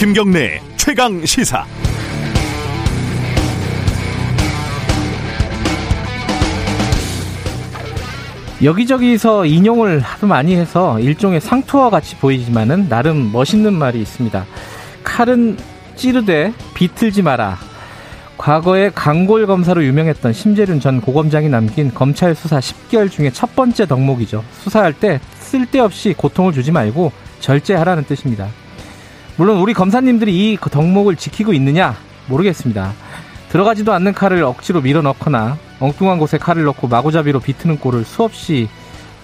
김경래 최강 시사. 여기저기서 인용을 하도 많이 해서 일종의 상투와 같이 보이지만은 나름 멋있는 말이 있습니다. 칼은 찌르되 비틀지 마라. 과거에 강골 검사로 유명했던 심재륜 전 고검장이 남긴 검찰 수사 10개월 중에 첫 번째 덕목이죠. 수사할 때 쓸데없이 고통을 주지 말고 절제하라는 뜻입니다. 물론 우리 검사님들이 이 덕목을 지키고 있느냐 모르겠습니다. 들어가지도 않는 칼을 억지로 밀어넣거나 엉뚱한 곳에 칼을 넣고 마구잡이로 비트는 꼴을 수없이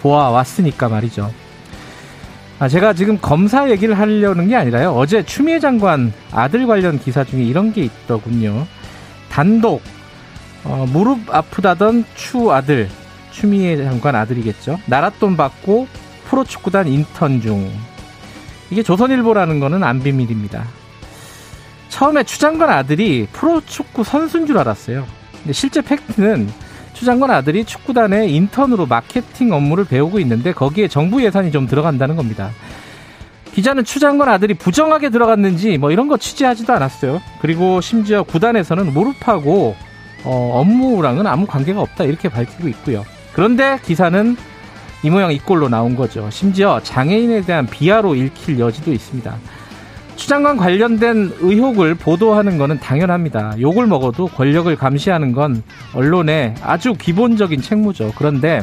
보아왔으니까 말이죠. 아, 제가 지금 검사 얘기를 하려는 게 아니라요. 어제 추미애 장관 아들 관련 기사 중에 이런 게 있더군요. 단독 어, 무릎 아프다던 추 아들 추미애 장관 아들이겠죠. 나랏돈 받고 프로축구단 인턴 중 이게 조선일보라는 거는 안 비밀입니다. 처음에 추 장관 아들이 프로축구 선수인 줄 알았어요. 근데 실제 팩트는 추 장관 아들이 축구단의 인턴으로 마케팅 업무를 배우고 있는데 거기에 정부 예산이 좀 들어간다는 겁니다. 기자는 추 장관 아들이 부정하게 들어갔는지 뭐 이런 거 취재하지도 않았어요. 그리고 심지어 구단에서는 무릎하고 어, 업무랑은 아무 관계가 없다 이렇게 밝히고 있고요. 그런데 기사는 이 모양 이 꼴로 나온 거죠. 심지어 장애인에 대한 비하로 읽힐 여지도 있습니다. 추장관 관련된 의혹을 보도하는 것은 당연합니다. 욕을 먹어도 권력을 감시하는 건 언론의 아주 기본적인 책무죠. 그런데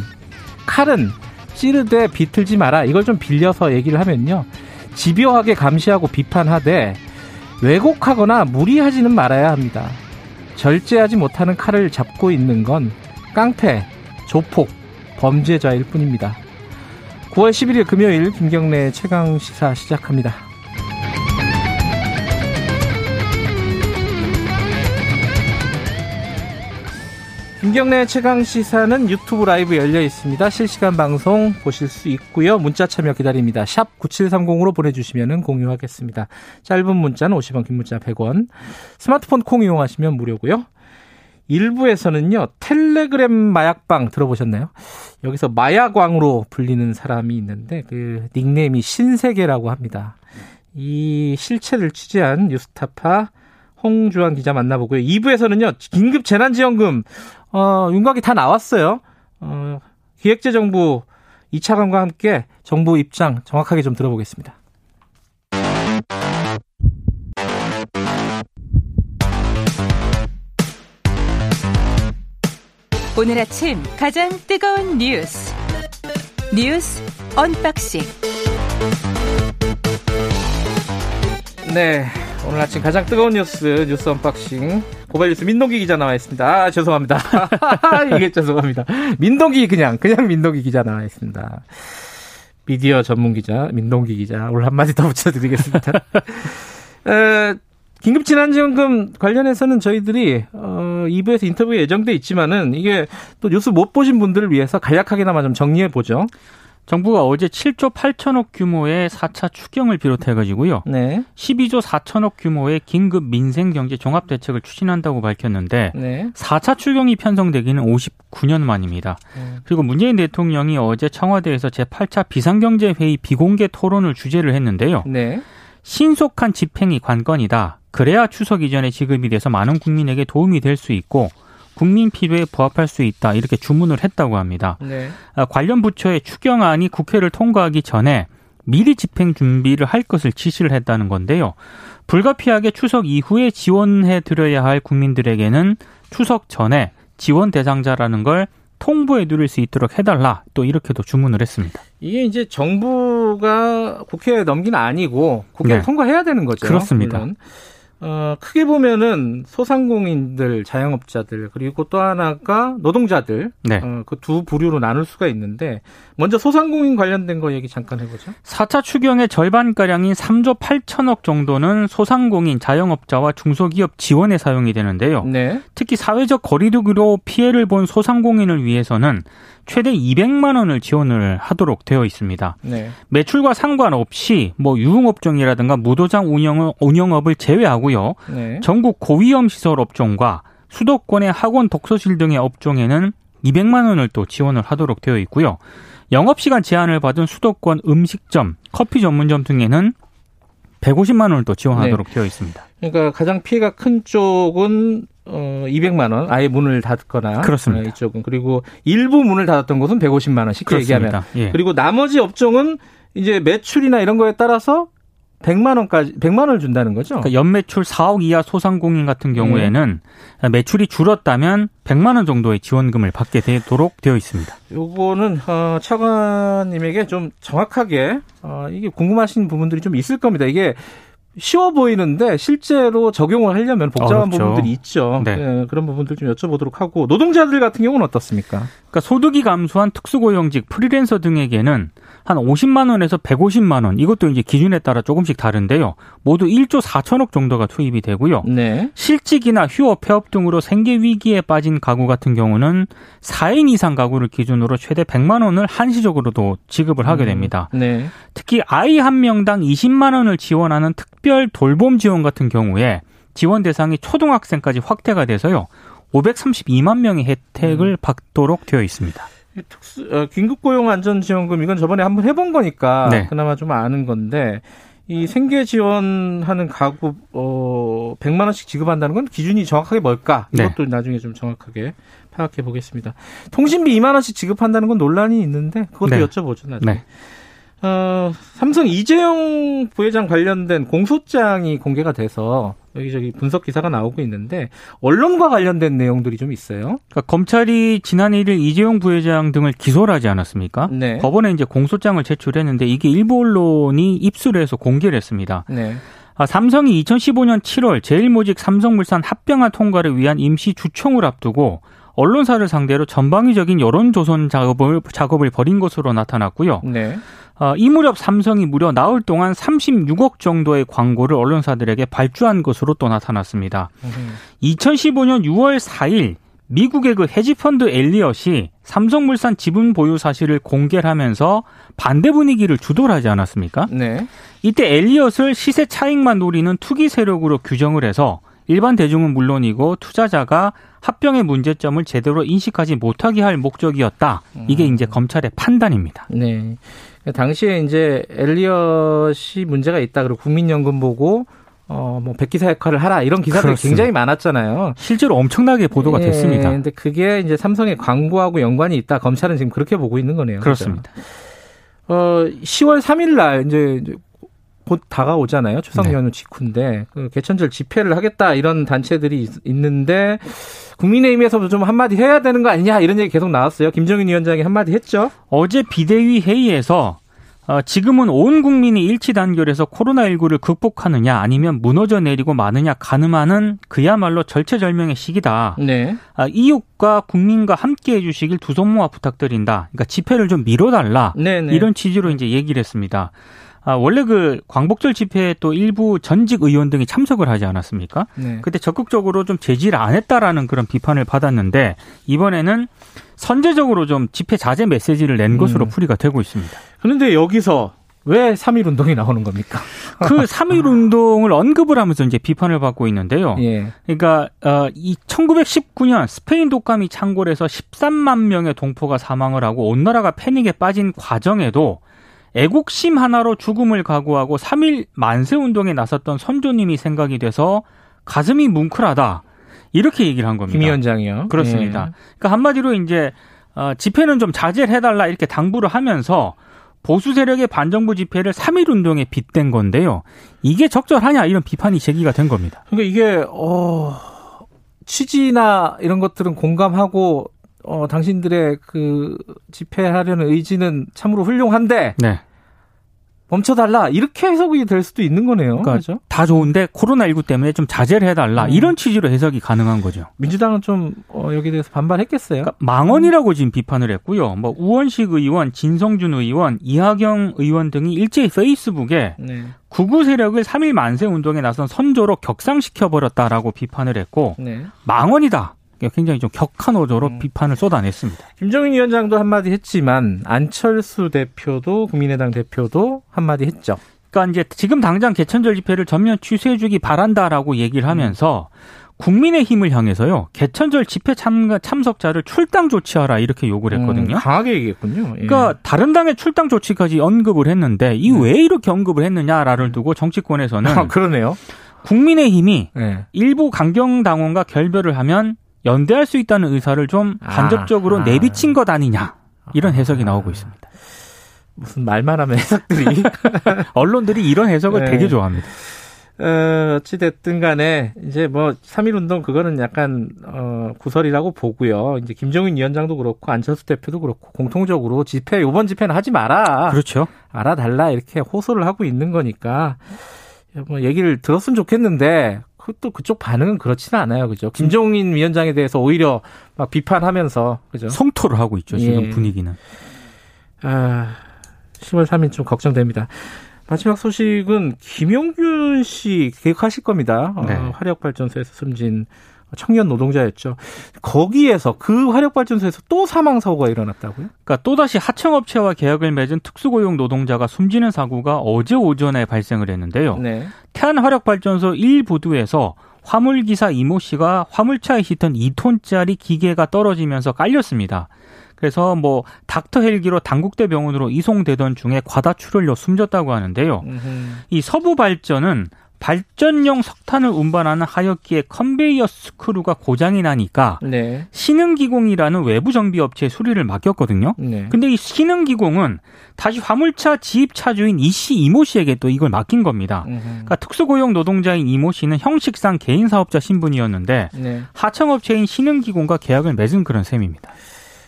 칼은 찌르되 비틀지 마라. 이걸 좀 빌려서 얘기를 하면요. 집요하게 감시하고 비판하되 왜곡하거나 무리하지는 말아야 합니다. 절제하지 못하는 칼을 잡고 있는 건 깡패, 조폭, 범죄자일 뿐입니다. 9월 11일 금요일 김경래 최강 시사 시작합니다. 김경래 최강 시사는 유튜브 라이브 열려 있습니다. 실시간 방송 보실 수 있고요. 문자 참여 기다립니다. 샵 9730으로 보내주시면 공유하겠습니다. 짧은 문자는 50원, 긴 문자 100원. 스마트폰 콩 이용하시면 무료고요. 일부에서는요, 텔레그램 마약방 들어보셨나요? 여기서 마약왕으로 불리는 사람이 있는데, 그 닉네임이 신세계라고 합니다. 이 실체를 취재한 뉴스타파 홍주환 기자 만나보고요. 2부에서는요, 긴급 재난지원금, 어, 윤곽이 다 나왔어요. 어, 기획재정부 2차관과 함께 정부 입장 정확하게 좀 들어보겠습니다. 오늘 아침 가장 뜨거운 뉴스. 뉴스 언박싱. 네 오늘 아침 가장 뜨거운 뉴스 뉴스 언박싱. 고발 뉴스 민동기 기자 나와 있습니다. 아 죄송합니다. 이게 죄송합니다. 민동기 그냥 그냥 민동기 기자 나와 있습니다. 미디어 전문 기자 민동기 기자. 오늘 한마디 더 붙여드리겠습니다. 에, 긴급 재난지원금 관련해서는 저희들이 어 2부에서 인터뷰 예정돼 있지만은 이게 또 뉴스 못 보신 분들을 위해서 간략하게나마 좀 정리해 보죠. 정부가 어제 7조 8천억 규모의 4차 추경을 비롯해 가지고요. 네. 12조 4천억 규모의 긴급 민생 경제 종합 대책을 추진한다고 밝혔는데 네. 4차 추경이 편성되기는 59년 만입니다. 음. 그리고 문재인 대통령이 어제 청와대에서 제8차 비상경제 회의 비공개 토론을 주재를 했는데요. 네. 신속한 집행이 관건이다. 그래야 추석 이전에 지급이 돼서 많은 국민에게 도움이 될 수 있고 국민 필요에 부합할 수 있다. 이렇게 주문을 했다고 합니다. 네. 아, 관련 부처의 추경안이 국회를 통과하기 전에 미리 집행 준비를 할 것을 지시를 했다는 건데요. 불가피하게 추석 이후에 지원해 드려야 할 국민들에게는 추석 전에 지원 대상자라는 걸 통보해 드릴 수 있도록 해달라. 또 이렇게도 주문을 했습니다. 이게 이제 정부가 국회에 넘기는 아니고 국회에 네. 통과해야 되는 거죠. 그렇습니다. 물론. 어, 크게 보면은 소상공인들, 자영업자들 그리고 또 하나가 노동자들 네. 어, 그 두 부류로 나눌 수가 있는데 먼저 소상공인 관련된 거 얘기 잠깐 해보죠. 4차 추경의 절반가량인 3조 8천억 정도는 소상공인, 자영업자와 중소기업 지원에 사용이 되는데요. 네. 특히 사회적 거리두기로 피해를 본 소상공인을 위해서는 최대 200만 원을 지원을 하도록 되어 있습니다. 네. 매출과 상관없이 뭐 유흥업종이라든가 무도장 운영, 운영업을 제외하고요. 네. 전국 고위험 시설 업종과 수도권의 학원 독서실 등의 업종에는 200만 원을 또 지원을 하도록 되어 있고요. 영업시간 제한을 받은 수도권 음식점, 커피 전문점 등에는 150만 원을 또 지원하도록 네. 되어 있습니다. 그러니까 가장 피해가 큰 쪽은 어 200만 원 아예 문을 닫거나 그렇습니다. 어, 이쪽은 그리고 일부 문을 닫았던 곳은 150만 원 쉽게 그렇습니다. 얘기하면 예. 그리고 나머지 업종은 이제 매출이나 이런 거에 따라서 100만 원까지 100만 원을 준다는 거죠. 그러니까 연매출 4억 이하 소상공인 같은 경우에는 네. 매출이 줄었다면 100만 원 정도의 지원금을 받게 되도록 되어 있습니다. 요거는 어, 차관님에게 좀 정확하게 어, 이게 궁금하신 부분들이 좀 있을 겁니다. 이게 쉬워 보이는데 실제로 적용을 하려면 복잡한 어렵죠. 부분들이 있죠. 네. 네. 그런 부분들 좀 여쭤보도록 하고 노동자들 같은 경우는 어떻습니까? 그러니까 소득이 감소한 특수고용직 프리랜서 등에게는 한 50만 원에서 150만 원 이것도 이제 기준에 따라 조금씩 다른데요. 모두 1조 4천억 정도가 투입이 되고요. 네. 실직이나 휴업, 폐업 등으로 생계 위기에 빠진 가구 같은 경우는 4인 이상 가구를 기준으로 최대 100만 원을 한시적으로도 지급을 하게 음. 됩니다. 음. 네. 특히 아이 한 명당 20만 원을 지원하는 특별 돌봄 지원 같은 경우에 지원 대상이 초등학생까지 확대가 돼서요. 532만 명의 혜택을 음. 받도록 되어 있습니다. 특수 어, 긴급 고용 안전 지원금 이건 저번에 한번 해본 거니까 네. 그나마 좀 아는 건데 이 생계 지원하는 가구 어 100만 원씩 지급한다는 건 기준이 정확하게 뭘까? 네. 이것도 네. 나중에 좀 정확하게 파악해 보겠습니다. 통신비 2만 원씩 지급한다는 건 논란이 있는데 그것도 네. 여쭤보죠 나중에. 네. 어, 삼성 이재용 부회장 관련된 공소장이 공개가 돼서 여기저기 분석 기사가 나오고 있는데 언론과 관련된 내용들이 좀 있어요. 그러니까 검찰이 지난 1일 이재용 부회장 등을 기소를 하지 않았습니까? 네. 법원에 이제 공소장을 제출했는데 이게 일부 언론이 입수를 해서 공개를 했습니다. 네. 아, 삼성이 2015년 7월 제일모직 삼성물산 합병안 통과를 위한 임시 주총을 앞두고 언론사를 상대로 전방위적인 여론 조선 작업을 작업을 벌인 것으로 나타났고요. 네. 어, 이 무렵 삼성이 무려 나흘 동안 36억 정도의 광고를 언론사들에게 발주한 것으로 또 나타났습니다. 음. 2015년 6월 4일 미국의 그 헤지펀드 엘리엇이 삼성물산 지분 보유 사실을 공개를 하면서 반대 분위기를 주도를 하지 않았습니까? 네. 이때 엘리엇을 시세 차익만 노리는 투기 세력으로 규정을 해서 일반 대중은 물론이고 투자자가 합병의 문제점을 제대로 인식하지 못하게 할 목적이었다. 이게 음. 이제 검찰의 판단입니다. 네. 당시에 이제 엘리엇이 문제가 있다. 그리고 국민연금 보고 어, 뭐, 백기사 역할을 하라, 이런 기사들이 그렇습니다. 굉장히 많았잖아요. 실제로 엄청나게 보도가 예, 됐습니다. 근데 그게 이제 삼성의 광고하고 연관이 있다. 검찰은 지금 그렇게 보고 있는 거네요. 그렇습니다. 그렇죠? 어, 10월 3일 날 이제 곧 다가오잖아요. 추석 네. 연휴 직후인데 그 개천절 집회를 하겠다 이런 단체들이 있, 는데 국민의힘에서도 좀 한마디 해야 되는 거 아니냐 이런 얘기 계속 나왔어요. 김정인 위원장이 한마디 했죠. 어제 비대위 회의에서 어, 지금은 온 국민이 일치 단결해서 코로나19를 극복하느냐 아니면 무너져 내리고 마느냐 가늠하는 그야말로 절체절명의 시기다. 네. 아, 이웃과 국민과 함께 해주시길 두 손 모아 부탁드린다. 그러니까 집회를 좀 미뤄달라. 네네. 네. 이런 취지로 이제 얘기를 했습니다. 아, 원래 그 광복절 집회에 또 일부 전직 의원 등이 참석을 하지 않았습니까? 네. 그때 적극적으로 좀 제지를 안 했다라는 그런 비판을 받았는데 이번에는 선제적으로 좀 집회 자제 메시지를 낸 것으로 음. 풀이가 되고 있습니다. 그런데 여기서 왜 3.1 운동이 나오는 겁니까? 그 3.1 운동을 언급을 하면서 이제 비판을 받고 있는데요. 예. 그러니까 어, 이 1919년 스페인 독감이 창궐해서 13만 명의 동포가 사망을 하고 온 나라가 패닉에 빠진 과정에도 애국심 하나로 죽음을 각오하고 3일 만세 운동에 나섰던 선조님이 생각이 돼서 가슴이 뭉클하다. 이렇게 얘기를 한 겁니다. 김 위원장이요. 그렇습니다. 예. 그러니까 한마디로 이제 어, 집회는 좀 자제를 해달라 이렇게 당부를 하면서 보수 세력의 반정부 집회를 3일 운동에 빗댄 건데요. 이게 적절하냐 이런 비판이 제기가 된 겁니다. 그러니까 이게 어 취지나 이런 것들은 공감하고 어, 당신들의 그 집회하려는 의지는 참으로 훌륭한데 네. 멈춰달라 이렇게 해석이 될 수도 있는 거네요. 그러니까 그렇죠? 다 좋은데 코로나19 때문에 좀 자제를 해달라 음. 이런 취지로 해석이 가능한 거죠. 민주당은 좀 어, 여기에 대해서 반발했겠어요. 그러니까 망언이라고 지금 비판을 했고요. 뭐 우원식 의원, 진성준 의원, 이하경 의원 등이 일제히 페이스북에 네. 구구 세력을 3일 만세 운동에 나선 선조로 격상시켜 버렸다라고 비판을 했고 네. 망언이다. 굉장히 좀 격한 어조로 음. 비판을 쏟아냈습니다. 김정인 위원장도 한마디 했지만 안철수 대표도 국민의당 대표도 한마디 했죠. 그러니까 이제 지금 당장 개천절 집회를 전면 취소해주기 바란다라고 얘기를 하면서 음. 국민의힘을 향해서요 개천절 집회 참가 참석자를 출당 조치하라 이렇게 요구를 했거든요. 음, 강하게 얘기했군요. 예. 그러니까 다른 당의 출당 조치까지 언급을 했는데 이왜 네. 이렇게 언급을 했느냐를 두고 정치권에서는 아, 그러네요. 국민의힘이 예. 일부 강경 당원과 결별을 하면 연대할 수 있다는 의사를 좀 아, 간접적으로 아. 내비친 것 아니냐 이런 해석이 나오고 있습니다. 무슨 말만 하면 해석들이 언론들이 이런 해석을 네. 되게 좋아합니다. 어, 어찌됐든 간에, 이제 뭐, 3.1운동 그거는 약간, 어, 구설이라고 보고요. 이제 김정인 위원장도 그렇고, 안철수 대표도 그렇고, 공통적으로 집회, 요번 집회는 하지 마라. 그렇죠. 알아달라. 이렇게 호소를 하고 있는 거니까, 뭐, 얘기를 들었으면 좋겠는데, 그것도 그쪽 반응은 그렇지는 않아요. 그죠? 김종인 위원장에 대해서 오히려 막 비판하면서, 그죠? 성토를 하고 있죠. 지금 예. 분위기는. 아, 10월 3일 좀 걱정됩니다. 마지막 소식은 김용균 씨 기억하실 겁니다. 어, 네. 화력발전소에서 숨진 청년 노동자였죠. 거기에서 그 화력발전소에서 또 사망 사고가 일어났다고요? 그러니까 또다시 하청업체와 계약을 맺은 특수고용 노동자가 숨지는 사고가 어제 오전에 발생을 했는데요. 네. 태안화력발전소 1부두에서 화물기사 이모 씨가 화물차에 싣던 2톤짜리 기계가 떨어지면서 깔렸습니다. 그래서 뭐 닥터 헬기로 단국대 병원으로 이송되던 중에 과다출혈로 숨졌다고 하는데요. 이 서부 발전은 발전용 석탄을 운반하는 하역기의 컨베이어 스크루가 고장이 나니까 네. 신흥기공이라는 외부 정비 업체에 수리를 맡겼거든요. 네. 근데 이 신흥기공은 다시 화물차 지입 차주인 이 씨 이모 씨에게 또 이걸 맡긴 겁니다. 음흠. 그러니까 특수고용 노동자인 이모 씨는 형식상 개인 사업자 신분이었는데 네. 하청업체인 신흥기공과 계약을 맺은 그런 셈입니다.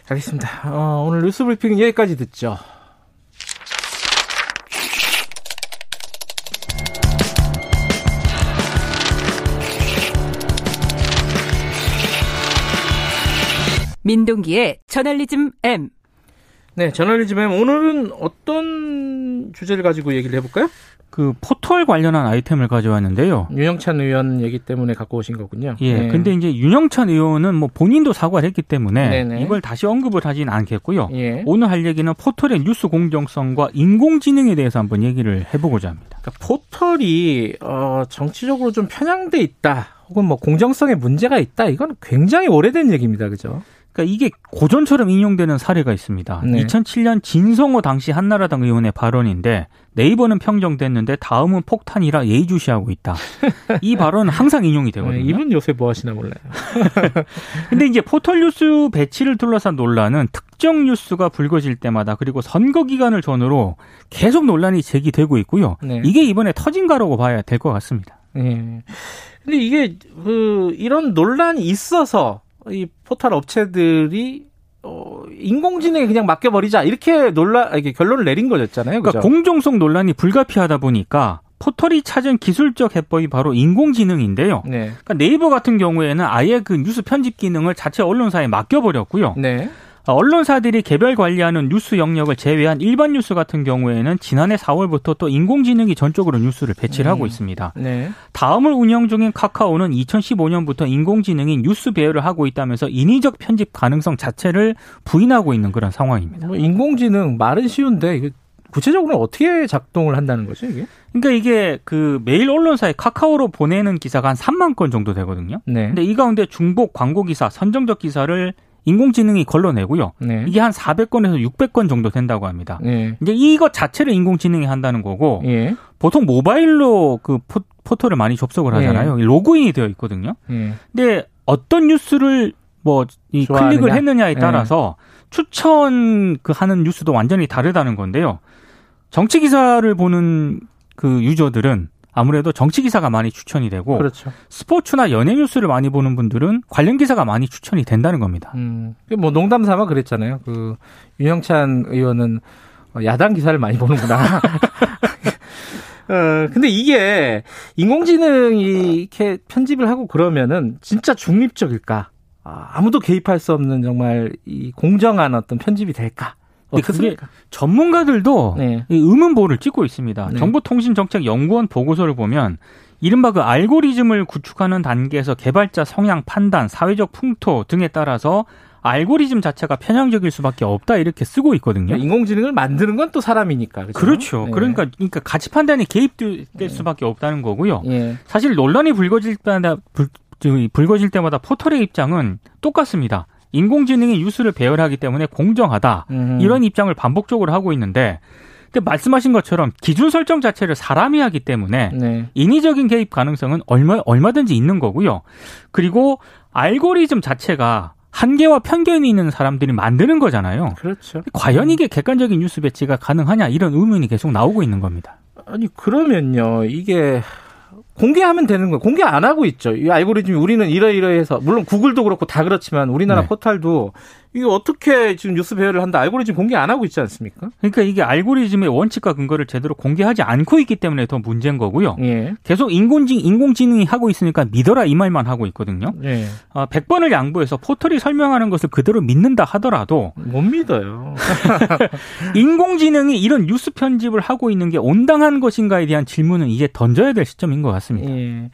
알겠습니다. 어, 오늘 뉴스 브리핑 여기까지 듣죠. 민동기의 저널리즘 M. 네, 저널리즘 M 오늘은 어떤 주제를 가지고 얘기를 해볼까요? 그 포털 관련한 아이템을 가져왔는데요. 윤영찬 의원 얘기 때문에 갖고 오신 거군요. 예. 네. 근데 이제 윤영찬 의원은 뭐 본인도 사과를 했기 때문에 네네. 이걸 다시 언급을 하진 않겠고요. 예. 오늘 할 얘기는 포털의 뉴스 공정성과 인공지능에 대해서 한번 얘기를 해보고자 합니다. 그러니까 포털이 어, 정치적으로 좀 편향돼 있다. 혹은 뭐 공정성에 문제가 있다. 이건 굉장히 오래된 얘기입니다. 그죠? 그러니까 이게 고전처럼 인용되는 사례가 있습니다. 네. 2007년 진성호 당시 한나라당 의원의 발언인데 네이버는 평정됐는데 다음은 폭탄이라 예의주시하고 있다. 이 발언은 항상 인용이 되거든요. 네, 이분 요새 뭐 하시나 몰라요. 근데 이제 포털 뉴스 배치를 둘러싼 논란은 특정 뉴스가 불거질 때마다 그리고 선거 기간을 전후로 계속 논란이 제기되고 있고요. 네. 이게 이번에 터진 가라고 봐야 될 것 같습니다. 예. 근데 이게 그 이런 논란이 있어서 이 포털 업체들이 어, 인공지능에 그냥 맡겨버리자 이렇게 논란 이게 결론을 내린 거였잖아요. 그러니까 그죠? 공정성 논란이 불가피하다 보니까 포털이 찾은 기술적 해법이 바로 인공지능인데요. 네. 그러니까 네이버 같은 경우에는 아예 그 뉴스 편집 기능을 자체 언론사에 맡겨버렸고요. 네. 아, 언론사들이 개별 관리하는 뉴스 영역을 제외한 일반 뉴스 같은 경우에는 지난해 4월부터 또 인공지능이 전적으로 뉴스를 배치를 하고 음. 있습니다. 네. 다음을 운영 중인 카카오는 2015년부터 인공지능이 뉴스 배열을 하고 있다면서 인위적 편집 가능성 자체를 부인하고 있는 그런 상황입니다. 뭐 인공지능 말은 쉬운데 구체적으로 어떻게 작동을 한다는 거죠, 이게? 그러니까 이게 그 매일 언론사에 카카오로 보내는 기사가 한 3만 건 정도 되거든요. 네. 근데 이 가운데 중복 광고 기사, 선정적 기사를 인공지능이 걸러내고요. 네. 이게 한 400건에서 600건 정도 된다고 합니다. 네. 이제 이것 자체를 인공지능이 한다는 거고 예. 보통 모바일로 그 포, 포털을 많이 접속을 하잖아요. 로그인이 되어 있거든요. 예. 근데 어떤 뉴스를 뭐 이? 클릭을 했느냐에 네. 따라서 추천 그 하는 뉴스도 완전히 다르다는 건데요. 정치 기사를 보는 그 유저들은 아무래도 정치 기사가 많이 추천이 되고 그렇죠. 스포츠나 연예 뉴스를 많이 보는 분들은 관련 기사가 많이 추천이 된다는 겁니다. 음. 그뭐 농담 삼아 그랬잖아요. 그 윤영찬 의원은 어, 야당 기사를 많이 보는구나. 어, 근데 이게 인공지능이 이렇게 편집을 하고 그러면은 진짜 중립적일까? 아, 아무도 개입할 수 없는 정말 이 공정한 어떤 편집이 될까? 근데 그게? 전문가들도 네. 이 의문보를 찍고 있습니다. 네. 정보통신정책연구원 보고서를 보면 이른바 그 알고리즘을 구축하는 단계에서 개발자 성향 판단, 사회적 풍토 등에 따라서 알고리즘 자체가 편향적일 수밖에 없다 이렇게 쓰고 있거든요. 인공지능을 만드는 건 또 사람이니까. 그렇죠? 그렇죠. 네. 그러니까 그러니까 가치 판단이 개입될 수밖에 없다는 거고요. 예. 사실 논란이 불거질 때마다 불- 불거질 때마다 포털의 입장은 똑같습니다. 인공지능이 뉴스를 배열하기 때문에 공정하다. 음. 이런 입장을 반복적으로 하고 있는데 근데 말씀하신 것처럼 기준 설정 자체를 사람이 하기 때문에 네. 인위적인 개입 가능성은 얼마 얼마든지 있는 거고요. 그리고 알고리즘 자체가 한계와 편견이 있는 사람들이 만드는 거잖아요. 그렇죠. 과연 이게 객관적인 뉴스 배치가 가능하냐 이런 의문이 계속 나오고 있는 겁니다. 아니 그러면요 이게 공개하면 되는 거예요. 공개 안 하고 있죠. 이 알고리즘이 우리는 이러이러해서 물론 구글도 그렇고 다 그렇지만 우리나라 네. 포탈도 이게 어떻게 지금 뉴스 배열을 한다 알고리즘 공개 안 하고 있지 않습니까? 그러니까 이게 알고리즘의 원칙과 근거를 제대로 공개하지 않고 있기 때문에 더 문제인 거고요. 예. 계속 인공지능 인공지능이 하고 있으니까 믿어라 이 말만 하고 있거든요. 예. 어, 100번을 양보해서 포털이 설명하는 것을 그대로 믿는다 하더라도 못 믿어요. 인공지능이 이런 뉴스 편집을 하고 있는 게 온당한 것인가에 대한 질문은 이제 던져야 될 시점인 것 같습니다. 예.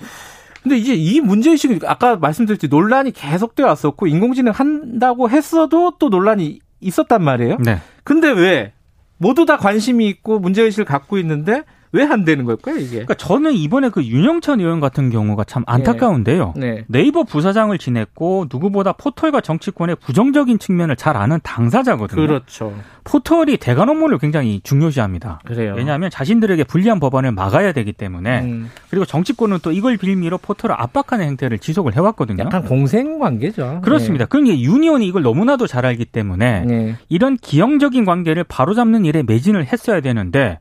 근데 이제 이 문제의식이 아까 말씀드렸듯이 논란이 계속되어 왔었고 인공지능 한다고 했어도 또 논란이 있었단 말이에요. 네. 근데 왜 모두 다 관심이 있고 문제의식을 갖고 있는데 왜 안 되는 걸까요, 이게? 그러니까 저는 이번에 그 윤영찬 의원 같은 경우가 참 안타까운데요. 네. 네. 이버 부사장을 지냈고 누구보다 포털과 정치권의 부정적인 측면을 잘 아는 당사자거든요. 그렇죠. 포털이 대관 업무를 굉장히 중요시합니다. 그래요. 왜냐하면 자신들에게 불리한 법안을 막아야 되기 때문에 음. 그리고 정치권은 또 이걸 빌미로 포털을 압박하는 행태를 지속을 해왔거든요. 약간 공생 관계죠. 그렇습니다. 네. 그러니까 유니온이 이걸 너무나도 잘 알기 때문에 네. 이런 기형적인 관계를 바로잡는 일에 매진을 했어야 되는데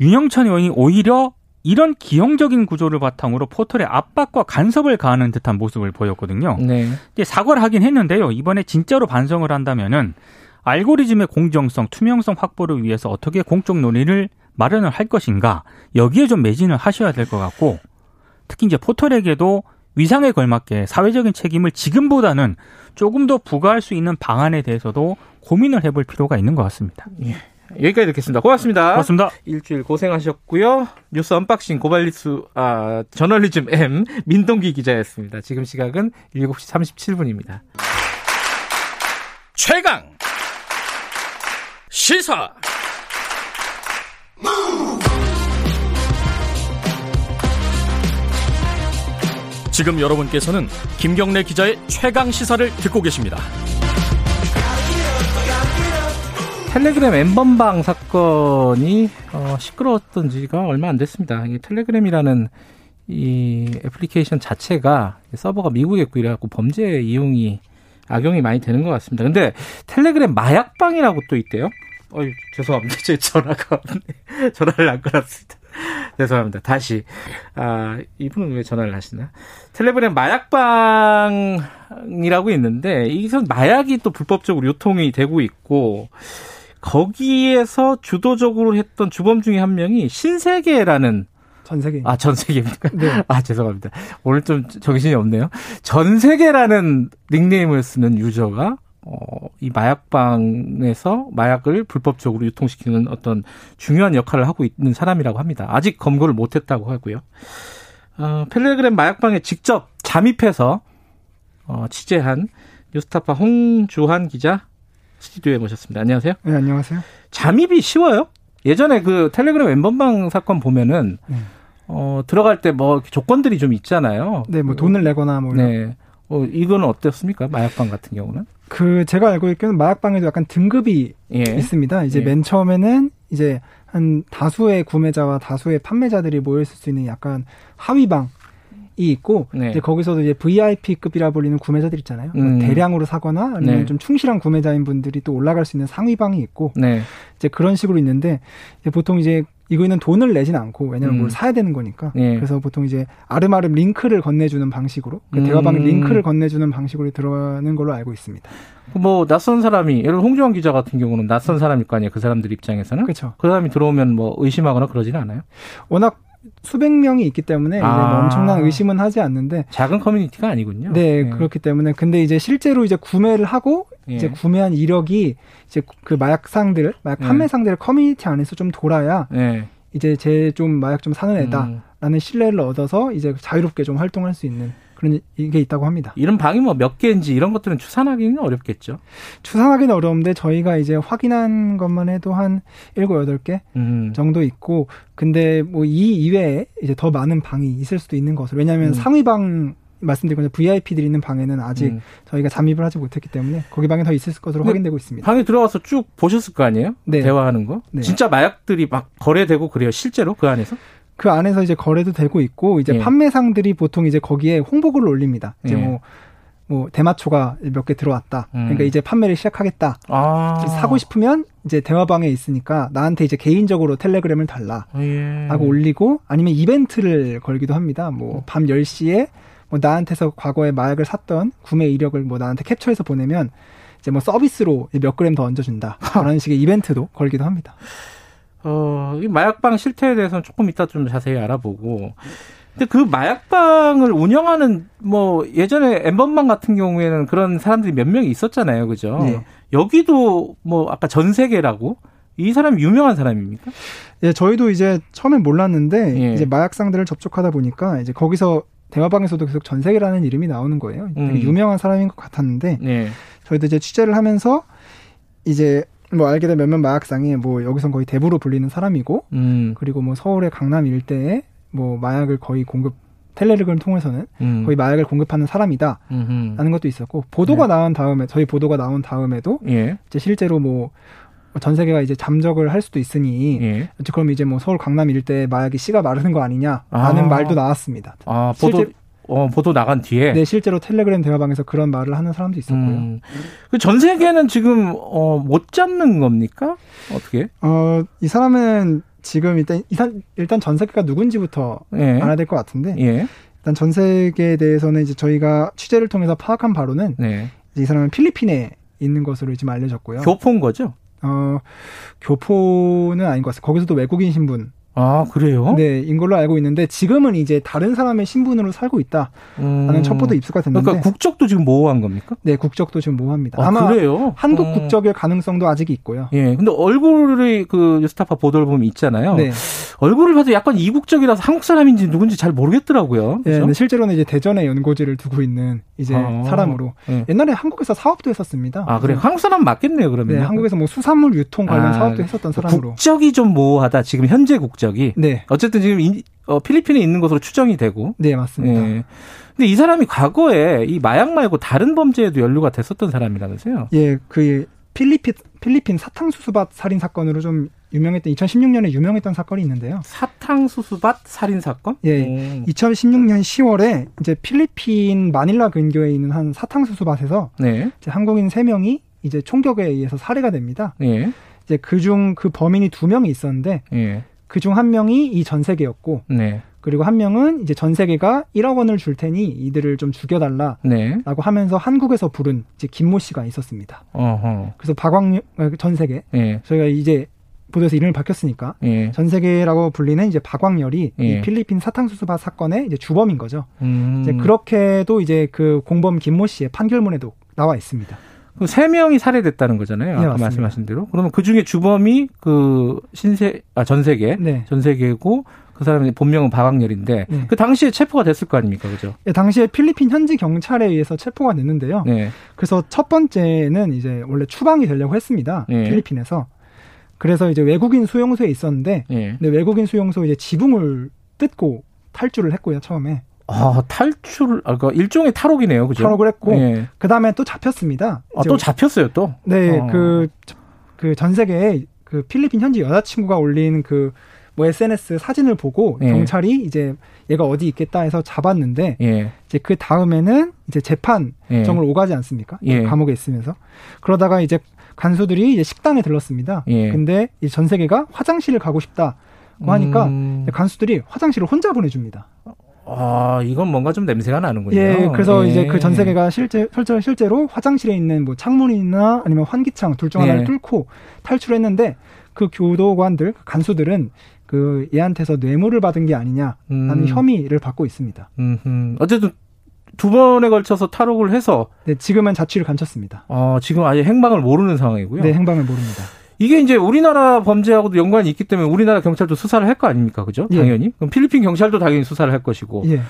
윤영찬 의원이 오히려 이런 기형적인 구조를 바탕으로 포털에 압박과 간섭을 가하는 듯한 모습을 보였거든요. 네. 사과를 하긴 했는데요. 이번에 진짜로 반성을 한다면은 알고리즘의 공정성, 투명성 확보를 위해서 어떻게 공적 논의를 마련을 할 것인가 여기에 좀 매진을 하셔야 될 것 같고 특히 이제 포털에게도 위상에 걸맞게 사회적인 책임을 지금보다는 조금 더 부과할 수 있는 방안에 대해서도 고민을 해볼 필요가 있는 것 같습니다. 예. 여기까지 듣겠습니다. 고맙습니다. 고맙습니다. 일주일 고생하셨고요. 뉴스 언박싱 고발뉴스 아, 저널리즘 M 민동기 기자였습니다. 지금 시각은 7시 37분입니다. 최강 시사 지금 여러분께서는 김경래 기자의 최강 시사를 듣고 계십니다. 텔레그램 엠번방 사건이 어, 시끄러웠던 지가 얼마 안 됐습니다. 이 텔레그램이라는 이 애플리케이션 자체가 서버가 미국에 있고 이래갖고 범죄 이용이 악용이 많이 되는 것 같습니다. 근데 텔레그램 마약방이라고 또 있대요. 어이 죄송합니다. 제 전화가 없네. 전화를 안 걸었습니다. 죄송합니다. 다시. 아, 이분은 왜 전화를 하시나? 텔레그램 마약방이라고 있는데, 이기서 마약이 또 불법적으로 유통이 되고 있고, 거기에서 주도적으로 했던 주범 중에 한 명이 신세계라는 전 세계. 아, 전 세계입니까? 네. 아, 죄송합니다. 오늘 좀 정신이 없네요. 전 세계라는 닉네임을 쓰는 유저가 어, 이 마약방에서 마약을 불법적으로 유통시키는 어떤 중요한 역할을 하고 있는 사람이라고 합니다. 아직 검거를 못했다고 하고요. 어, 펠레그램 마약방에 직접 잠입해서 어, 취재한 뉴스타파 홍주한 기자 스튜디오에 모셨습니다. 안녕하세요. 네, 안녕하세요. 잠입이 쉬워요? 예전에 그 텔레그램 왼번방 사건 보면은 네. 어, 들어갈 때 뭐 조건들이 좀 있잖아요. 네, 뭐 돈을 내거나 뭐. 네. 어, 이거는 어땠습니까? 마약방 같은 경우는? 그 제가 알고 있기로는 마약방에도 약간 등급이 예. 있습니다. 이제 예. 맨 처음에는 이제 한 다수의 구매자와 다수의 판매자들이 모여 있을 수 있는 약간 하위방 이 있고 네. 이제 거기서도 이제 VIP급이라 불리는 구매자들 있잖아요. 뭐 음. 뭐 대량으로 사거나 아니면 네. 좀 충실한 구매자인 분들이 또 올라갈 수 있는 상위방이 있고 네. 이제 그런 식으로 있는데 이제 보통 이제 이거는 돈을 내진 않고 왜냐하면 음. 뭘 사야 되는 거니까 네. 그래서 보통 이제 아름아름 링크를 건네주는 방식으로 그 음. 대화방 링크를 건네주는 방식으로 들어가는 걸로 알고 있습니다. 뭐 낯선 사람이 예를 홍주환 기자 같은 경우는 낯선 사람일 거 아니에요 그 사람들 입장에서는 그렇죠. 그 사람이 들어오면 뭐 의심하거나 그러지는 않아요. 워낙 수백 명이 있기 때문에 아. 뭐 엄청난 의심은 하지 않는데 작은 커뮤니티가 아니군요. 네, 네, 그렇기 때문에 근데 이제 실제로 이제 구매를 하고 예. 이제 구매한 이력이 이제 그 마약상들, 마약 예. 판매상들 커뮤니티 안에서 좀 돌아야 예. 이제 제 좀 마약 좀 사는 애다라는 음. 신뢰를 얻어서 이제 자유롭게 좀 활동할 수 있는 그런 이게 있다고 합니다. 이런 방이 뭐 몇 개인지 이런 것들은 추산하기는 어렵겠죠. 추산하기는 어려운데 저희가 이제 확인한 것만 해도 한 일곱 여덟 개 음. 정도 있고 근데 뭐 이 이외에 이제 더 많은 방이 있을 수도 있는 것으로 왜냐하면 음. 상위방 말씀드린 VIP들이 있는 방에는 아직 음. 저희가 잠입을 하지 못했기 때문에 거기 방에 더 있을 것으로 확인되고 있습니다. 방에 들어가서 쭉 보셨을 거 아니에요? 네. 대화하는 거? 네. 진짜 마약들이 막 거래되고 그래요? 실제로 그 안에서? 그 안에서 이제 거래도 되고 있고 이제 예. 판매상들이 보통 이제 거기에 홍보글을 올립니다. 이제 예. 뭐뭐 대마초가 몇 개 들어왔다. 음. 그러니까 이제 판매를 시작하겠다. 아. 사고 싶으면 이제 대화방에 있으니까 나한테 이제 개인적으로 텔레그램을 달라. 예. 하고 올리고 아니면 이벤트를 걸기도 합니다. 뭐 밤 10시에 뭐 나한테서 과거에 마약을 샀던 구매 이력을 뭐 나한테 캡처해서 보내면 이제 뭐 서비스로 몇 그램 더 얹어준다. 그런 식의 이벤트도 걸기도 합니다. 어, 이 마약방 실태에 대해서는 조금 이따 좀 자세히 알아보고 근데 그 마약방을 운영하는 뭐 예전에 엠번방 같은 경우에는 그런 사람들이 몇 명이 있었잖아요, 그죠? 네. 여기도 뭐 아까 전 세계라고 이 사람 유명한 사람입니까? 예, 저희도 이제 처음엔 몰랐는데 예. 이제 마약상들을 접촉하다 보니까 이제 거기서 대화방에서도 계속 전세계라는 이름이 나오는 거예요. 되게 음. 유명한 사람인 것 같았는데 예. 저희도 이제 취재를 하면서 이제 뭐 알게 된 몇몇 마약상이 뭐 여기선 거의 대부로 불리는 사람이고 음. 그리고 뭐 서울의 강남 일대에 뭐 마약을 거의 공급 텔레그램 통해서는 음. 거의 마약을 공급하는 사람이다. 라는 것도 있었고 보도가 네. 나온 다음에 저희 보도가 나온 다음에도 예. 이제 실제로 뭐 전 세계가 이제 잠적을 할 수도 있으니 예. 그럼 이제 뭐 서울 강남 일대 마약이 씨가 마르는 거 아니냐라는 아. 말도 나왔습니다. 아 보도 실제, 어, 보도 나간 뒤에 네 실제로 텔레그램 대화방에서 그런 말을 하는 사람도 있었고요. 음. 그전 세계는 지금 어, 못 잡는 겁니까? 어떻게? 어 이 사람은 지금 일단 일단 전 세계가 누군지부터 예. 알아야 될 것 같은데 예. 일단 전 세계에 대해서는 이제 저희가 취재를 통해서 파악한 바로는 네. 이 사람은 필리핀에 있는 것으로 지금 알려졌고요. 교포인 거죠? 어 교포는 아닌 것 같아요. 거기서도 외국인 신분 아, 그래요? 네, 인 걸로 알고 있는데 지금은 이제 다른 사람의 신분으로 살고 있다라는 음. 첩보도 입수가 됐는데 그러니까 국적도 지금 모호한 겁니까? 네, 국적도 지금 모호합니다. 아, 마 그래요? 한국 어. 국적일 가능성도 아직 있고요. 예. 근데 얼굴이 그 뉴스타파 보도를 보면 있잖아요. 네. 얼굴을 봐도 약간 이국적이라서 한국 사람인지 누군지 잘 모르겠더라고요. 예, 네, 실제로는 이제 대전에 연고지를 두고 있는 이제 아. 사람으로 네. 옛날에 한국에서 사업도 했었습니다. 아, 그래. 한국 사람 맞겠네요, 그러면. 네, 한국에서 뭐 수산물 유통 관련 아, 사업도 했었던 사람으로. 국적이 좀 모호하다. 지금 현재 국적 이. 네. 어쨌든 지금 인, 어, 필리핀에 있는 것으로 추정이 되고. 네, 맞습니다. 예. 근데 이 사람이 과거에 이 마약 말고 다른 범죄에도 연루가 됐었던 사람이라면서요? 예, 그 필리핀 필리핀 사탕수수밭 살인 사건으로 좀 유명했던 2016년에 유명했던 사건이 있는데요. 사탕수수밭 살인 사건? 예. 오. 2016년 10월에 이제 필리핀 마닐라 근교에 있는 한 사탕수수밭에서 네. 이제 한국인 3명이 이제 총격에 의해서 살해가 됩니다. 예. 이제 그중 그 범인이 두 명이 있었는데 예. 그중 한 명이 이 전 세계였고 네. 그리고 한 명은 이제 전 세계가 1억 원을 줄 테니 이들을 좀 죽여달라라고 네. 하면서 한국에서 부른 이제 김모 씨가 있었습니다. 어허. 그래서 박광 아, 전세계 네. 저희가 이제 보도에서 이름을 바뀌었으니까 예. 전 세계라고 불리는 이제 박광열이 예. 이 필리핀 사탕수수밭 사건의 이제 주범인 거죠. 음. 이제 그렇게도 이제 그 공범 김모 씨의 판결문에도 나와 있습니다. 세 명이 살해됐다는 거잖아요. 네, 아까. 말씀하신 대로. 그러면 그 중에 주범이 그 신세 아 전세계 네. 전세계고 그 사람의 본명은 박학렬인데 네. 그 당시에 체포가 됐을 거 아닙니까, 그죠? 네, 당시에 필리핀 현지 경찰에 의해서 체포가 됐는데요. 네. 그래서 첫 번째는 이제 원래 추방이 되려고 했습니다. 네. 필리핀에서. 그래서 이제 외국인 수용소에 있었는데, 네. 근데 외국인 수용소 이제 지붕을 뜯고 탈주를 했고요, 처음에. 아, 탈출, 아, 그 일종의 탈옥이네요. 그죠? 탈옥을 했고, 예. 그 다음에 또 잡혔습니다. 아, 또 잡혔어요, 또? 네, 어. 그, 그 전 세계에 그 필리핀 현지 여자친구가 올린 그, 뭐 SNS 사진을 보고 예. 경찰이 이제 얘가 어디 있겠다 해서 잡았는데 예. 이제 그 다음에는 이제 재판 예. 정을 오가지 않습니까? 예. 감옥에 있으면서 그러다가 이제 간수들이 이제 식당에 들렀습니다. 예. 근데 전 세계가 화장실을 가고 싶다고 하니까 음... 간수들이 화장실을 혼자 보내줍니다. 아, 이건 뭔가 좀 냄새가 나는군요. 예, 그래서 예. 이제 그 전세계가 실제, 실제로, 실제로 화장실에 있는 뭐 창문이나 아니면 환기창 둘 중 하나를 예. 뚫고 탈출했는데 그 교도관들, 간수들은 그 얘한테서 뇌물을 받은 게 아니냐라는 음. 혐의를 받고 있습니다. 음흠. 어쨌든 두 번에 걸쳐서 탈옥을 해서 네, 지금은 자취를 감췄습니다. 아, 지금 아예 행방을 모르는 상황이고요. 네, 행방을 모릅니다. 이게 이제 우리나라 범죄하고도 연관이 있기 때문에 우리나라 경찰도 수사를 할 거 아닙니까? 그죠? 예. 당연히. 그럼 필리핀 경찰도 당연히 수사를 할 것이고. 예.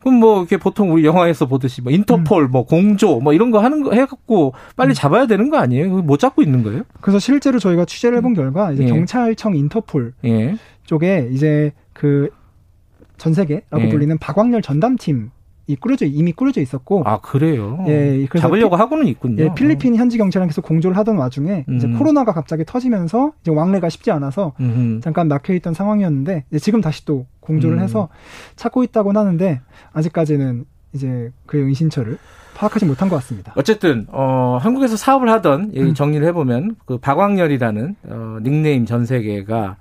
그럼 뭐 이렇게 보통 우리 영화에서 보듯이 뭐 인터폴, 음. 뭐 공조, 뭐 이런 거 하는 거 해갖고 빨리 음. 잡아야 되는 거 아니에요? 못 잡고 있는 거예요? 그래서 실제로 저희가 취재를 해본 결과 이제 예. 경찰청 인터폴 예. 쪽에 이제 그 전 세계라고 예. 불리는 박광렬 전담팀 이 꾸려져 이미 꾸려져 있었고 아 그래요. 예, 잡으려고 피, 하고는 있군요. 예, 필리핀 현지 경찰랑 계속 공조를 하던 와중에 음. 이제 코로나가 갑자기 터지면서 이제 왕래가 쉽지 않아서 음. 잠깐 막혀 있던 상황이었는데 지금 다시 또 공조를 음. 해서 찾고 있다고는 하는데 아직까지는 이제 그의 은신처를 파악하지 못한 것 같습니다. 어쨌든 어, 한국에서 사업을 하던 음. 정리를 해보면 그 박광렬이라는 어, 닉네임 전 세계가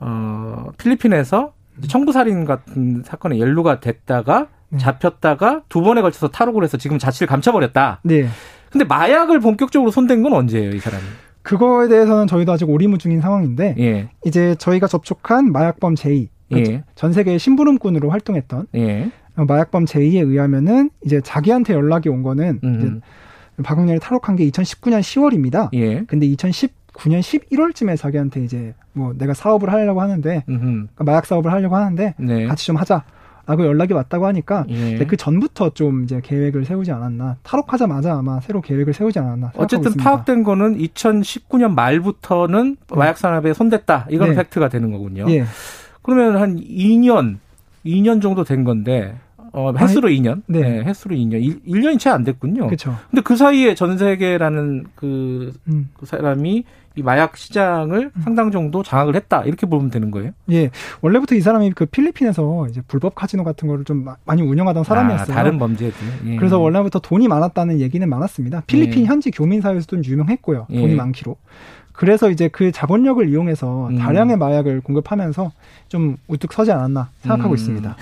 어, 필리핀에서 청부살인 같은 사건에 연루가 됐다가 네. 잡혔다가 두 번에 걸쳐서 탈옥을 해서 지금 자취를 감춰버렸다. 네. 근데 마약을 본격적으로 손댄 건 언제예요, 이 사람이? 그거에 대해서는 저희도 아직 오리무중인 상황인데 예. 이제 저희가 접촉한 마약범 제2 그러니까 예. 전 세계 심부름꾼으로 활동했던 예. 마약범 제2에 의하면은 이제 자기한테 연락이 온 거는 음. 이제 박용렬이 탈옥한 게 2019년 10월입니다. 예. 근데 2019년 11월쯤에 자기한테 이제 뭐 내가 사업을 하려고 하는데 그러니까 마약 사업을 하려고 하는데 네. 같이 좀 하자. 라고 연락이 왔다고 하니까 예. 그 전부터 좀 이제 계획을 세우지 않았나 탈옥하자마자 아마 새로 계획을 세우지 않았나 어쨌든 있습니다. 파악된 거는 2019년 말부터는 네. 마약 산업에 손댔다 이건 네. 팩트가 되는 거군요. 예. 그러면 한 2년 2년 정도 된 건데 어, 횟수로 아니, 2년. 네. 네. 횟수로 2년. 1, 년이 채 안 됐군요. 그렇죠. 근데 그 사이에 전 세계라는 그, 음. 그 사람이 이 마약 시장을 음. 상당 정도 장악을 했다. 이렇게 보면 되는 거예요? 예. 원래부터 이 사람이 그 필리핀에서 이제 불법 카지노 같은 거를 좀 많이 운영하던 아, 사람이었어요. 아, 다른 범죄들. 예. 그래서 원래부터 돈이 많았다는 얘기는 많았습니다. 필리핀 예. 현지 교민 사회에서도 유명했고요. 돈이 예. 많기로. 그래서 이제 그 자본력을 이용해서 음. 다량의 마약을 공급하면서 좀 우뚝 서지 않았나 생각하고 음. 있습니다.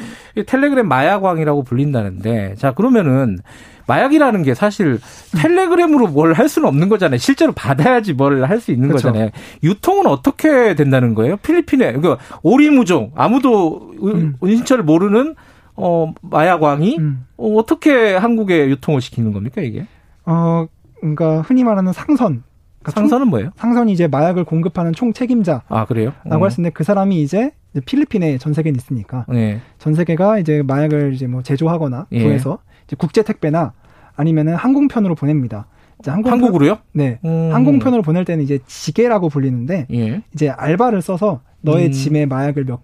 텔레그램 마약왕이라고 불린다는데 자 그러면은 마약이라는 게 사실 텔레그램으로 뭘 할 수는 없는 거잖아요. 실제로 받아야지 뭘 할 수 있는 그렇죠. 거잖아요. 유통은 어떻게 된다는 거예요? 필리핀에 그러니까 오리무종 아무도 음. 은신처를 모르는 어 마약왕이 음. 어, 어떻게 한국에 유통을 시키는 겁니까 이게? 어 그러니까 흔히 말하는 상선 그러니까 상선은 뭐예요? 상선이 이제 마약을 공급하는 총 책임자. 아 그래요? 라고 음. 할수 있는데 그 사람이 이제 필리핀에 전 세계에 있으니까 네. 전 세계가 이제 마약을 이제 뭐 제조하거나 예. 구해서 이제 국제 택배나 아니면은 항공편으로 보냅니다. 항공편, 한국으로요? 네. 음. 항공편으로 보낼 때는 이제 지게라고 불리는데 예. 이제 알바를 써서 너의 음. 짐에 마약을 몇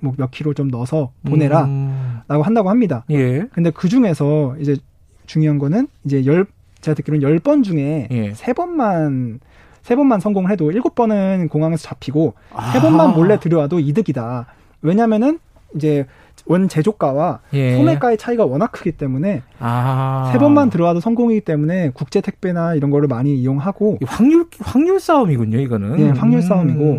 뭐몇 뭐 킬로 좀 넣어서 보내라라고 음. 한다고 합니다. 예. 근데 그 중에서 이제 중요한 거는 이제 열 제가 듣기로는 10번 중에 예. 3번만 세 번만 성공을 해도 일곱 번은 공항에서 잡히고 아. 세 번만 몰래 들여와도 이득이다. 왜냐면은 이제 원 제조가와 예. 소매가의 차이가 워낙 크기 때문에 아. 세 번만 들어와도 성공이기 때문에 국제 택배나 이런 거를 많이 이용하고 확률 확률 싸움이군요 이거는 네 확률 음. 싸움이고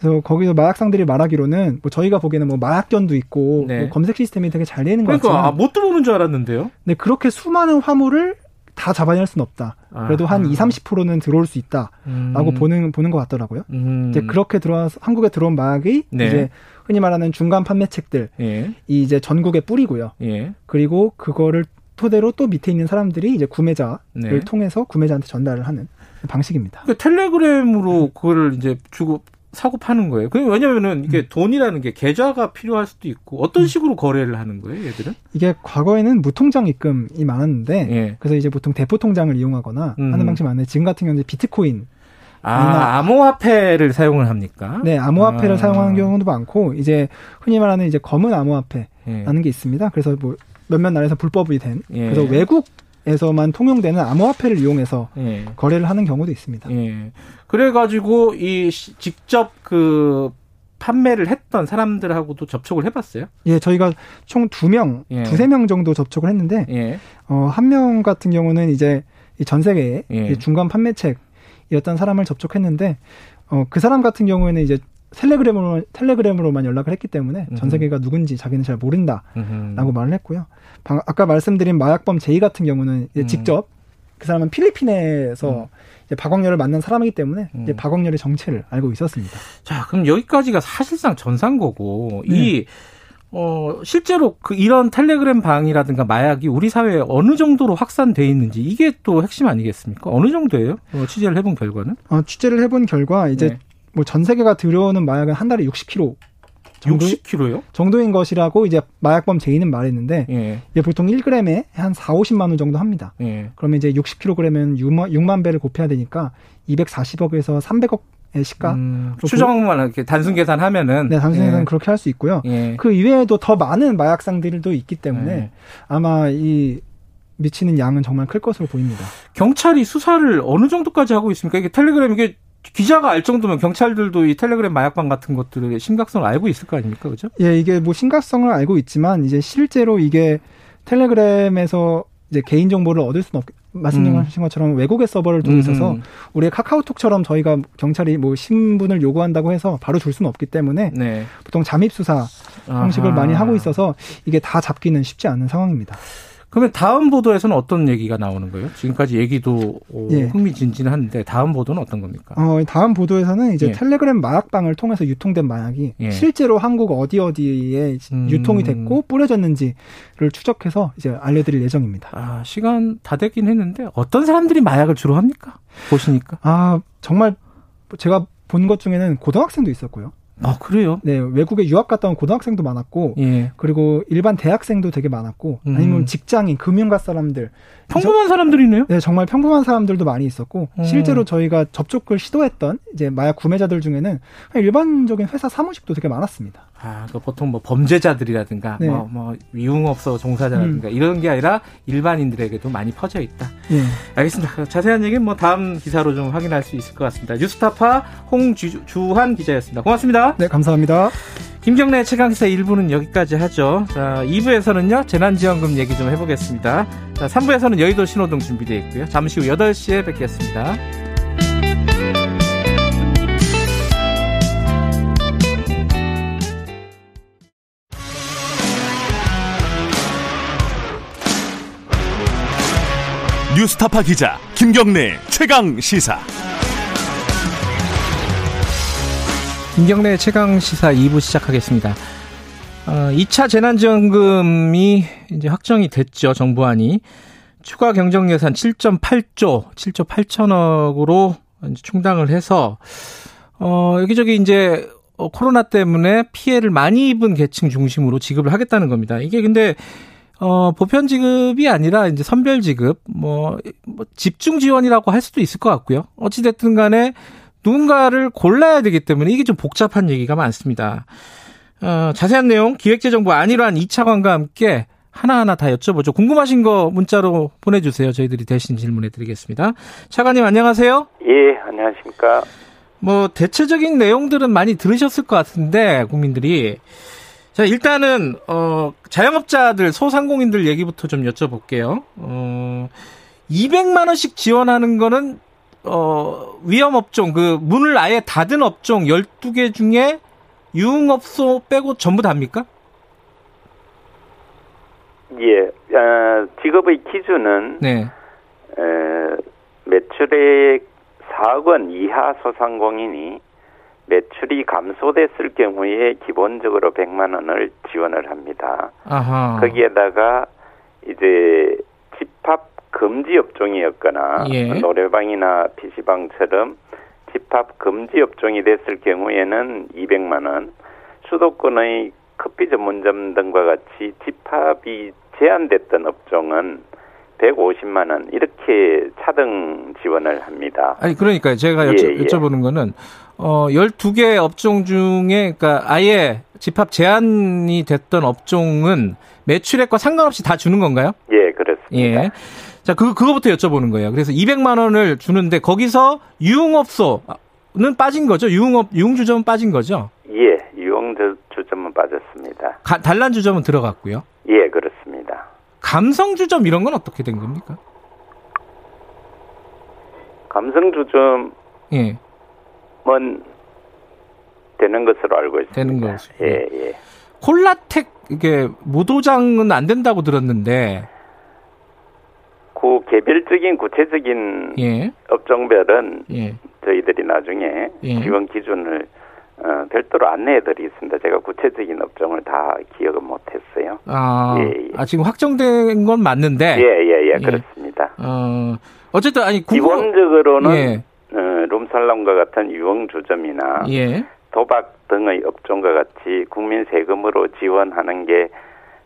그래서 거기서 마약상들이 말하기로는 뭐 저희가 보기에는 뭐 마약견도 있고 네. 뭐 검색 시스템이 되게 잘 되는 그러니까, 것 같지만 아, 못 들어오는 줄 알았는데요. 네 그렇게 수많은 화물을 다 잡아낼 수는 없다. 그래도 한 2, 30%는 들어올 수 있다라고 음. 보는 보는 것 같더라고요. 음. 이제 그렇게 들어와서 한국에 들어온 마약이 네. 이제 흔히 말하는 중간 판매책들 예. 이 이제 전국에 뿌리고요. 예. 그리고 그거를 토대로 또 밑에 있는 사람들이 이제 구매자를 네. 통해서 구매자한테 전달을 하는 방식입니다. 그러니까 텔레그램으로 그거를 이제 주고 사고 파는 거예요. 그 왜냐면은 이게 음. 돈이라는 게 계좌가 필요할 수도 있고 어떤 음. 식으로 거래를 하는 거예요, 얘들은? 이게 과거에는 무통장 입금이 많았는데 예. 그래서 이제 보통 대포 통장을 이용하거나 음. 하는 방식이 많은데 지금 같은 경우는 비트코인 아, 암호화폐를 사용을 합니까? 네, 암호화폐를 아. 사용하는 경우도 많고 이제 흔히 말하는 이제 검은 암호화폐라는 예. 게 있습니다. 그래서 뭐 몇몇 나라에서 불법이 된 예. 그래서 외국 에서만 통용되는 암호화폐를 이용해서 예. 거래를 하는 경우도 있습니다. 예. 그래가지고 이 직접 그 판매를 했던 사람들하고도 접촉을 해봤어요? 예, 저희가 총 두 명, 예. 두세 명 정도 접촉을 했는데, 예. 어, 한 명 같은 경우는 이제 전 세계의 예. 중간 판매책이었던 사람을 접촉했는데, 어, 그 사람 같은 경우에는 이제 텔레그램으로 텔레그램으로만 연락을 했기 때문에 전 세계가 누군지 자기는 잘 모른다라고 말을 했고요. 방, 아까 말씀드린 마약범 제이 같은 경우는 음. 직접 그 사람은 필리핀에서 음. 이제 박광렬을 만난 사람이기 때문에 음. 이제 박광렬의 정체를 알고 있었습니다. 자, 그럼 여기까지가 사실상 전산거고 네. 이 어, 실제로 그 이런 텔레그램 방이라든가 마약이 우리 사회에 어느 정도로 확산돼 있는지 이게 또 핵심 아니겠습니까? 어느 정도예요? 어, 취재를 해본 결과는? 어, 취재를 해본 결과 이제 네. 뭐 전 세계가 들여오는 마약은 한 달에 60kg 정도, 60kg요? 정도인 것이라고 이제 마약범 제의는 말했는데 예. 이게 보통 1g에 한 4, 50만 원 정도 합니다. 예. 그러면 이제 60kg면 6만, 6만 배를 곱해야 되니까 240억에서 300억 시가 음, 추정만 이렇게 단순 계산하면은 네 단순 계산 예. 그렇게 할 수 있고요. 예. 그 이외에도 더 많은 마약상들도 있기 때문에 예. 아마 이 미치는 양은 정말 클 것으로 보입니다. 경찰이 수사를 어느 정도까지 하고 있습니까? 이게 텔레그램 이게 기자가 알 정도면 경찰들도 이 텔레그램 마약방 같은 것들의 심각성을 알고 있을 거 아닙니까? 그죠? 예, 이게 뭐 심각성을 알고 있지만 이제 실제로 이게 텔레그램에서 이제 개인 정보를 얻을 수는 없, 말씀하신 음. 것처럼 외국의 서버를 통해서 음. 우리의 카카오톡처럼 저희가 경찰이 뭐 신분을 요구한다고 해서 바로 줄 수는 없기 때문에 네. 보통 잠입 수사 형식을 아하. 많이 하고 있어서 이게 다 잡기는 쉽지 않은 상황입니다. 그러면 다음 보도에서는 어떤 얘기가 나오는 거예요? 지금까지 얘기도 어, 예. 흥미진진한데 다음 보도는 어떤 겁니까? 어, 다음 보도에서는 이제 예. 텔레그램 마약방을 통해서 유통된 마약이 예. 실제로 한국 어디 어디에 음. 유통이 됐고 뿌려졌는지를 추적해서 이제 알려드릴 예정입니다. 아, 시간 다 됐긴 했는데 어떤 사람들이 마약을 주로 합니까? 보시니까? 아, 정말 제가 본 것 중에는 고등학생도 있었고요. 아 그래요? 네 외국에 유학 갔다 온 고등학생도 많았고 예. 그리고 일반 대학생도 되게 많았고 음. 아니면 직장인 금융가 사람들 평범한 사람들이네요. 네 정말 평범한 사람들도 많이 있었고 음. 실제로 저희가 접촉을 시도했던 이제 마약 구매자들 중에는 일반적인 회사 사무직도 되게 많았습니다. 아, 그 보통 뭐 범죄자들이라든가 네. 뭐, 뭐 위흥업소 종사자라든가 음. 이런 게 아니라 일반인들에게도 많이 퍼져 있다. 네. 알겠습니다. 자세한 얘기는 뭐 다음 기사로 좀 확인할 수 있을 것 같습니다. 뉴스타파 홍주한 기자였습니다. 고맙습니다. 네, 감사합니다. 김경래 최강기사 1부는 여기까지 하죠. 자, 2부에서는요, 재난지원금 얘기 좀 해보겠습니다. 자, 3부에서는 여의도 신호등 준비되어 있고요. 잠시 후 8시에 뵙겠습니다. 뉴스타파 기자 김경래 최강 시사. 김경래 최강 시사 2부 시작하겠습니다. 어, 2차 재난지원금이 이제 확정이 됐죠. 정부안이 추가 경정 예산 7.8조, 7조 8천억으로 이제 충당을 해서 어, 여기저기 이제 어, 코로나 때문에 피해를 많이 입은 계층 중심으로 지급을 하겠다는 겁니다. 이게 근데 어, 보편 지급이 아니라 이제 선별 지급, 뭐, 뭐 집중 지원이라고 할 수도 있을 것 같고요. 어찌됐든 간에 누군가를 골라야 되기 때문에 이게 좀 복잡한 얘기가 많습니다. 어, 자세한 내용 기획재정부 안일환 2차관과 함께 하나하나 다 여쭤보죠. 궁금하신 거 문자로 보내주세요. 저희들이 대신 질문해 드리겠습니다. 차관님 안녕하세요. 예, 안녕하십니까. 뭐 대체적인 내용들은 많이 들으셨을 것 같은데 국민들이 자, 일단은, 어, 자영업자들, 소상공인들 얘기부터 좀 여쭤볼게요. 어, 200만원씩 지원하는 거는, 어, 위험업종, 그, 문을 아예 닫은 업종 12개 중에 유흥업소 빼고 전부 다입니까? 예, 어, 직업의 기준은, 네. 에, 매출액 4억 원 이하 소상공인이 매출이 감소됐을 경우에 기본적으로 100만 원을 지원을 합니다. 아하. 거기에다가 이제 집합 금지 업종이었거나 예. 노래방이나 PC방처럼 집합 금지 업종이 됐을 경우에는 200만 원, 수도권의 커피 전문점 등과 같이 집합이 제한됐던 업종은 150만 원 이렇게 차등 지원을 합니다. 아니 그러니까 제가 여쭤, 예, 예. 여쭤보는 거는 어 12개 업종 중에 그러니까 아예 집합 제한이 됐던 업종은 매출액과 상관없이 다 주는 건가요? 예, 그렇습니다. 예. 자, 그 그거부터 여쭤보는 거예요. 그래서 200만 원을 주는데 거기서 유흥업소는 빠진 거죠? 유흥업 유흥주점은 빠진 거죠? 예, 유흥주점은 빠졌습니다. 가, 단란주점은 들어갔고요. 예, 그렇습니다. 감성주점 이런 건 어떻게 된 겁니까? 감성주점 예. 은 되는 것으로 알고 있습니다. 되는 것으로. 예, 예. 콜라텍 이게 무도장은 안 된다고 들었는데 그 개별적인 구체적인 예. 업종별은 예. 저희들이 나중에 예. 지원 기준을 어, 별도로 안내해드리겠습니다. 제가 구체적인 업종을 다 기억은 못했어요. 아, 예, 예. 아 지금 확정된 건 맞는데. 예, 예, 예, 그렇습니다. 어, 어쨌든 아니. 기본적으로는 예. 어, 룸살롱과 같은 유흥주점이나 예. 도박 등의 업종과 같이 국민 세금으로 지원하는 게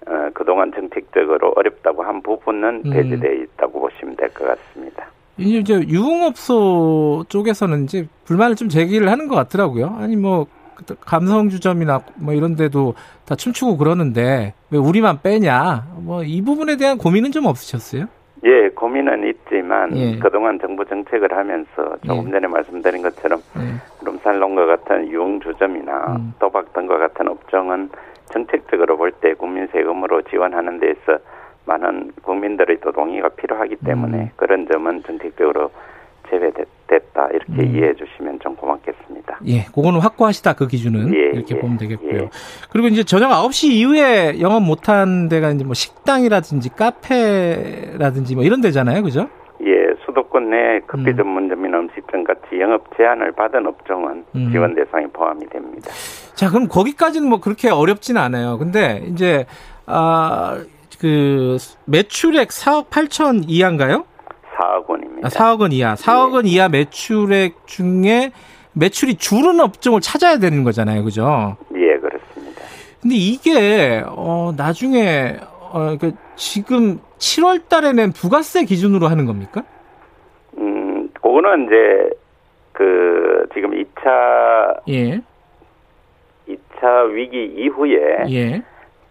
어, 그동안 정책적으로 어렵다고 한 부분은 음. 배제되어 있다고 보시면 될 것 같습니다. 이제 유흥업소 쪽에서는 이제 불만을 좀 제기를 하는 것 같더라고요. 아니 뭐 감성주점이나 뭐 이런 데도 다 춤추고 그러는데 왜 우리만 빼냐? 뭐 이 부분에 대한 고민은 좀 없으셨어요? 예, 고민은 있지만 예. 그동안 정부 정책을 하면서 조금 예. 전에 말씀드린 것처럼 예. 룸살롱과 같은 유흥주점이나 음. 도박 등과 같은 업종은 정책적으로 볼 때 국민 세금으로 지원하는 데서 많은 국민들의 또 동의가 필요하기 때문에 음. 그런 점은 정책적으로 제외됐다 이렇게 음. 이해해 주시면 예, 그거는 확고하시다 그 기준은 예, 이렇게 예, 보면 되겠고요. 예. 그리고 이제 저녁 9시 이후에 영업 못한 데가 이제 뭐 식당이라든지 카페라든지 뭐 이런 데잖아요, 그죠? 예, 수도권 내 커피 음. 전문점 이나 음 식점 같이 영업 제한을 받은 업종은 음. 지원 대상에 포함이 됩니다. 자, 그럼 거기까지는 뭐 그렇게 어렵지는 않아요. 근데 이제 아. 그 매출액 4억 8천 이하인가요? 4억 원입니다. 아, 4억 원 이하. 4억 원 네. 이하 매출액 중에 매출이 줄은 업종을 찾아야 되는 거잖아요. 그죠? 예, 그렇습니다. 근데 이게 어 나중에 어그 지금 7월 달에 낸 부가세 기준으로 하는 겁니까? 음, 그거는 이제 그 지금 2차 예. 2차 위기 이후에 예.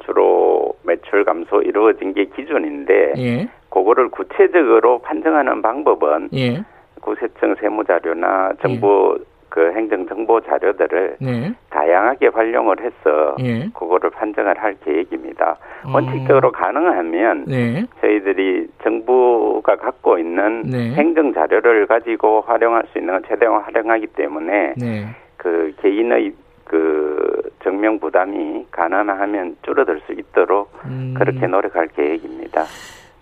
주로 매출 감소 이루어진 게 기준인데 예. 그거를 구체적으로 판정하는 방법은 예. 구세청 세무자료나 정부 예. 그 행정 정보 자료들을 네. 다양하게 활용을 해서 예. 그거를 판정을 할 계획입니다. 어. 원칙적으로 가능하면 네. 저희들이 정부가 갖고 있는 네. 행정 자료를 가지고 활용할 수 있는 걸 최대한 활용하기 때문에 네. 그 개인의 그 정명 부담이 가능하면 줄어들 수 있도록 음. 그렇게 노력할 계획입니다.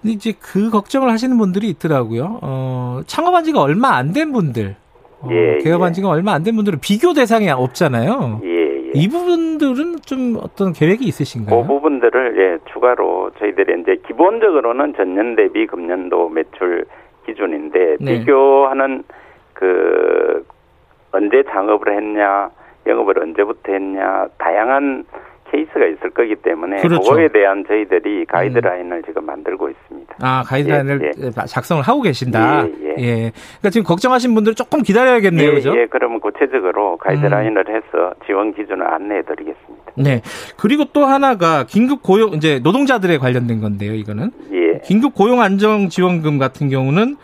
근데 이제 그 걱정을 하시는 분들이 있더라고요. 어, 창업한 지가 얼마 안 된 분들, 어, 예, 개업한 예. 지가 얼마 안 된 분들은 비교 대상이 없잖아요. 예, 예. 이 부분들은 좀 어떤 계획이 있으신가요? 그 부분들을 예, 추가로 저희들이 이제 기본적으로는 전년 대비 금년도 매출 기준인데 네. 비교하는 그 언제 창업을 했냐 영업을 언제부터 했냐 다양한 케이스가 있을 거기 때문에 그렇죠. 그거에 대한 저희들이 가이드라인을 음. 지금 만들고 있습니다. 아 가이드라인을 예, 예. 작성을 하고 계신다. 예, 예. 예. 그러니까 지금 걱정하신 분들 조금 기다려야겠네요, 예, 그죠? 예, 그러면 구체적으로 가이드라인을 음. 해서 지원 기준을 안내해드리겠습니다. 네. 그리고 또 하나가 긴급 고용 이제 노동자들에 관련된 건데요, 이거는. 예. 긴급 고용 안정 지원금 같은 경우는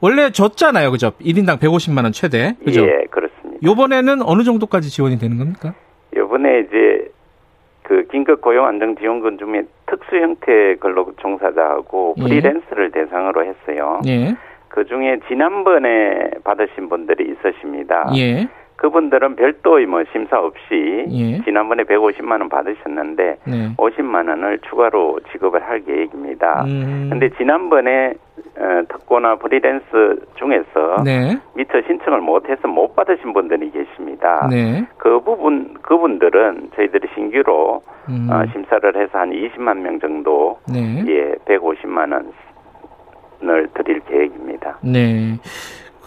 원래 줬잖아요, 그죠? 1인당 150만 원 최대. 그죠? 예, 그렇습니다. 요번에는 어느 정도까지 지원이 되는 겁니까? 요번에 이제 그 긴급 고용 안정 지원금 중에 특수 형태 근로 종사자하고 예. 프리랜서를 예. 대상으로 했어요. 예. 그 중에 지난번에 받으신 분들이 있으십니다. 예. 그분들은 별도의 뭐 심사 없이 예. 지난번에 150만 원 받으셨는데 네. 50만 원을 추가로 지급을 할 계획입니다. 그런데 음. 지난번에 어, 특고나 프리랜스 중에서 네. 미처 신청을 못해서 못 받으신 분들이 계십니다. 네. 그 부분 그분들은 저희들이 신규로 음. 어, 심사를 해서 한 20만 명 정도 네. 예 150만 원을 드릴 계획입니다. 네.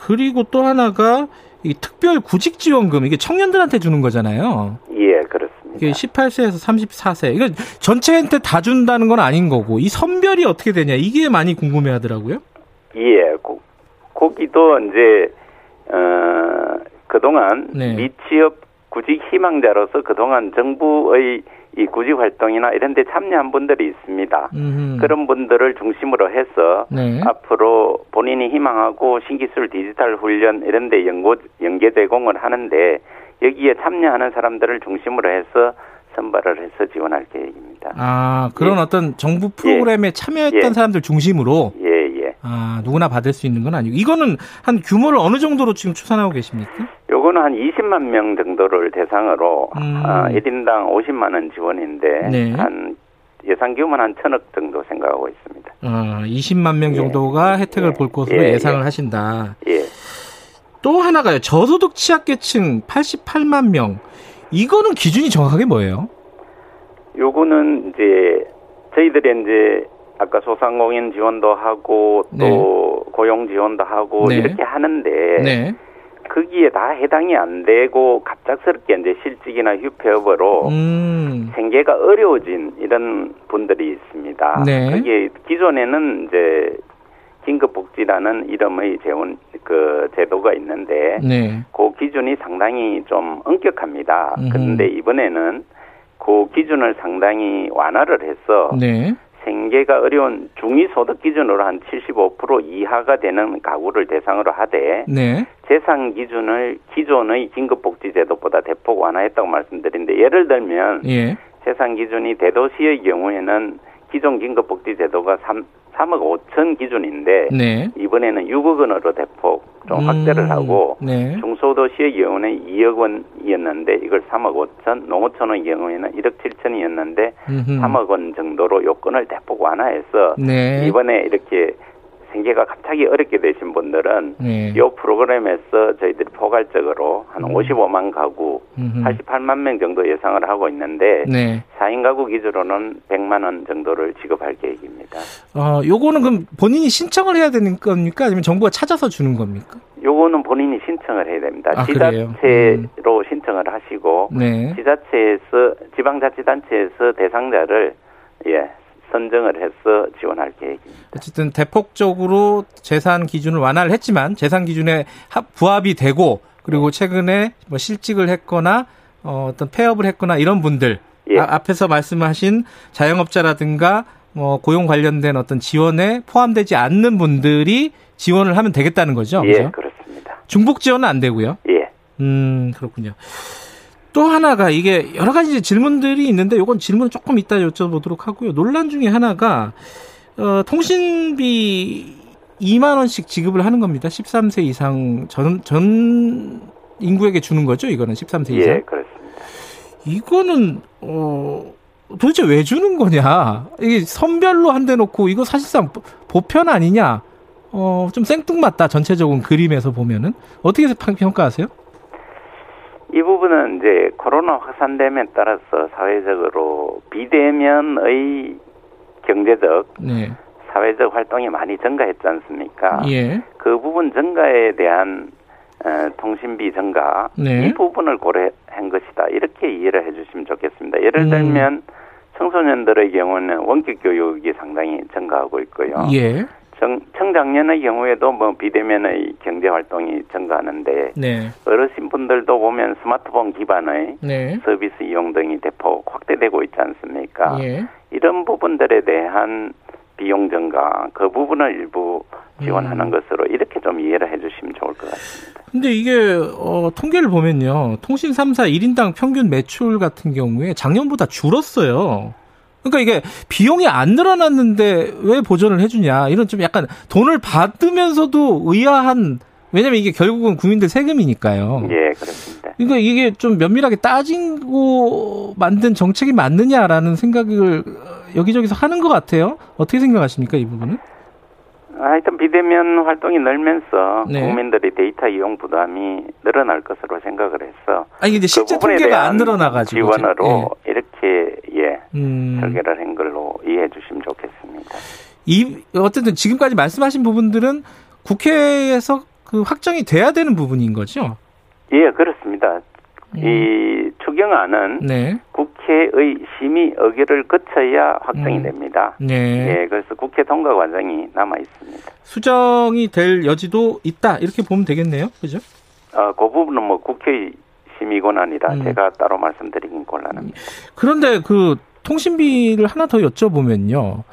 그리고 또 하나가 이 특별 구직 지원금 이게 청년들한테 주는 거잖아요. 예, 그렇습니다. 이게 18세에서 34세. 이거 전체한테 다 준다는 건 아닌 거고 이 선별이 어떻게 되냐 이게 많이 궁금해 하더라고요. 예. 고, 거기도 이제 어 그동안 네. 미취업 구직 희망자로서 그동안 정부의 이 구직 활동이나 이런 데 참여한 분들이 있습니다. 음흠. 그런 분들을 중심으로 해서 네. 앞으로 본인이 희망하고 신기술 디지털 훈련 이런 데 연구 연계 제공을 하는데 여기에 참여하는 사람들을 중심으로 해서 선발을 해서 지원할 계획입니다. 아, 그런 예. 어떤 정부 프로그램에 예. 참여했던 예. 사람들 중심으로 예. 아, 누구나 받을 수 있는 건 아니고 이거는 한 규모를 어느 정도로 지금 추산하고 계십니까? 요거는 한 20만 명 정도를 대상으로 음. 아, 1인당 50만 원 지원인데 네. 한 예상 규모는 한 천억 정도 생각하고 있습니다. 아, 20만 명 예. 정도가 예. 혜택을 예. 볼 것으로 예. 상을 예. 하신다. 예. 또 하나가요. 저소득 취약계층 88만 명. 이거는 기준이 정확하게 뭐예요? 요거는 이제 저희들이 이제 아까 소상공인 지원도 하고 또 네. 고용 지원도 하고 네. 이렇게 하는데 네. 거기에 다 해당이 안 되고 갑작스럽게 이제 실직이나 휴폐업으로 음. 생계가 어려워진 이런 분들이 있습니다. 네. 그게 기존에는 이제 긴급복지라는 이름의 재원 그 제도가 있는데 네. 그 기준이 상당히 좀 엄격합니다. 그런데 이번에는 그 기준을 상당히 완화를 해서 네. 생계가 어려운 중위소득 기준으로 한 75% 이하가 되는 가구를 대상으로 하되 네. 재산 기준을 기존의 긴급복지제도보다 대폭 완화했다고 말씀드린데 예를 들면 예. 재산 기준이 대도시의 경우에는 기존 긴급복지제도가 3, 3억 5천 기준인데 네. 이번에는 6억 원으로 대폭 좀 음, 확대를 하고 네. 중소도시의 경우는 2억 원이었는데 이걸 3억 5천, 농어촌의 경우에는 1억 7천이었는데 음흠. 3억 원 정도로 요건을 대폭 완화해서 네. 이번에 이렇게 생계가 갑자기 어렵게 되신 분들은 네. 이 프로그램에서 저희들이 포괄적으로 한 음. 55만 가구, 음흠. 88만 명 정도 예상을 하고 있는데 네. 4인 가구 기준으로는 100만 원 정도를 지급할 계획입니다. 어, 요거는 그럼 본인이 신청을 해야 되는 겁니까? 아니면 정부가 찾아서 주는 겁니까? 요거는 본인이 신청을 해야 됩니다. 아, 지자체로 음. 신청을 하시고 네. 지자체에서 지방자치단체에서 대상자를 예 선정을 해서 지원할 계획입니다. 어쨌든 대폭적으로 재산 기준을 완화를 했지만 재산 기준에 부합이 되고 그리고 최근에 뭐 실직을 했거나 어, 어떤 폐업을 했거나 이런 분들 예. 아, 앞에서 말씀하신 자영업자라든가 뭐 고용 관련된 어떤 지원에 포함되지 않는 분들이 지원을 하면 되겠다는 거죠. 예, 그렇죠? 그렇습니다. 중복 지원은 안 되고요. 예. 음, 그렇군요. 또 하나가 이게 여러 가지 질문들이 있는데 이건 질문 조금 이따 여쭤보도록 하고요. 논란 중에 하나가 어, 통신비 2만 원씩 지급을 하는 겁니다. 13세 이상 전, 전 인구에게 주는 거죠. 이거는 13세 이상. 예, 그렇습니다. 이거는 어 도대체 왜 주는 거냐? 이게 선별로 한대 놓고 이거 사실상 보편 아니냐? 어, 좀 생뚱맞다. 전체적인 그림에서 보면은 어떻게 평가하세요? 이 부분은 이제 코로나 확산됨에 따라서 사회적으로 비대면의 경제적, 네. 사회적 활동이 많이 증가했지 않습니까? 예. 그 부분 증가에 대한 어, 통신비 증가 네. 이 부분을 고려한 것이다 이렇게 이해를 해주시면 좋겠습니다. 예를 음. 들면 음. 청소년들의 경우는 원격 교육이 상당히 증가하고 있고요. 예. 청, 청장년의 경우에도 뭐 비대면의 경제 활동이 증가하는데 네. 어르신 분들도 보면 스마트폰 기반의 네. 서비스 이용 등이 대폭 확대되고 있지 않습니까? 예. 이런 부분들에 대한 비용 증가 그 부분을 일부 지원하는 음. 것으로 이렇게 좀 이해를 해주시면 좋을 것 같습니다. 근데 이게 어, 통계를 보면요, 통신 3사 1인당 평균 매출 같은 경우에 작년보다 줄었어요. 그러니까 이게 비용이 안 늘어났는데 왜 보전을 해주냐 이런 좀 약간 돈을 받으면서도 의아한 왜냐면 이게 결국은 국민들 세금이니까요. 예, 그렇습니다. 그러니까 이게 좀 면밀하게 따지고 만든 정책이 맞느냐라는 생각을 여기저기서 하는 것 같아요. 어떻게 생각하십니까 이 부분은? 하여튼 비대면 활동이 늘면서 네. 국민들의 데이터 이용 부담이 늘어날 것으로 생각을 했어. 아니 근데 실제 그 통계가 안 늘어나가지고 지원으로 예 음. 설계를 한 걸로 이해해 주시면 좋겠습니다. 이 어쨌든 지금까지 말씀하신 부분들은 국회에서 그 확정이 돼야 되는 부분인 거죠? 예 그렇습니다. 음. 이 추경안은 네. 국회의 심의 의결을 거쳐야 확정이 음. 됩니다. 네. 예, 그래서 국회 통과 과정이 남아 있습니다. 수정이 될 여지도 있다 이렇게 보면 되겠네요, 그죠? 어, 그 부분은 뭐 국회 심의 권한이라 음. 제가 따로 말씀드리긴 곤란합니다. 그런데 그 통신비를 하나 더 여쭤보면요,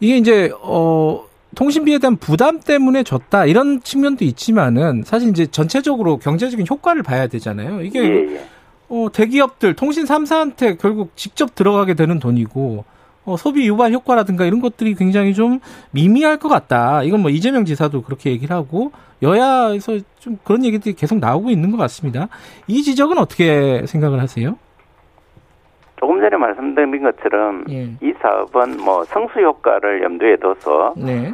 이게 이제 어. 통신비에 대한 부담 때문에 줬다 이런 측면도 있지만은 사실 이제 전체적으로 경제적인 효과를 봐야 되잖아요. 이게 예, 예. 어, 대기업들 통신 3사한테 결국 직접 들어가게 되는 돈이고 어, 소비 유발 효과라든가 이런 것들이 굉장히 좀 미미할 것 같다. 이건 뭐 이재명 지사도 그렇게 얘기를 하고 여야에서 좀 그런 얘기들이 계속 나오고 있는 것 같습니다. 이 지적은 어떻게 생각을 하세요? 조금 전에 말씀드린 것처럼 예. 이 사업은 뭐 성수 효과를 염두에 둬서 네.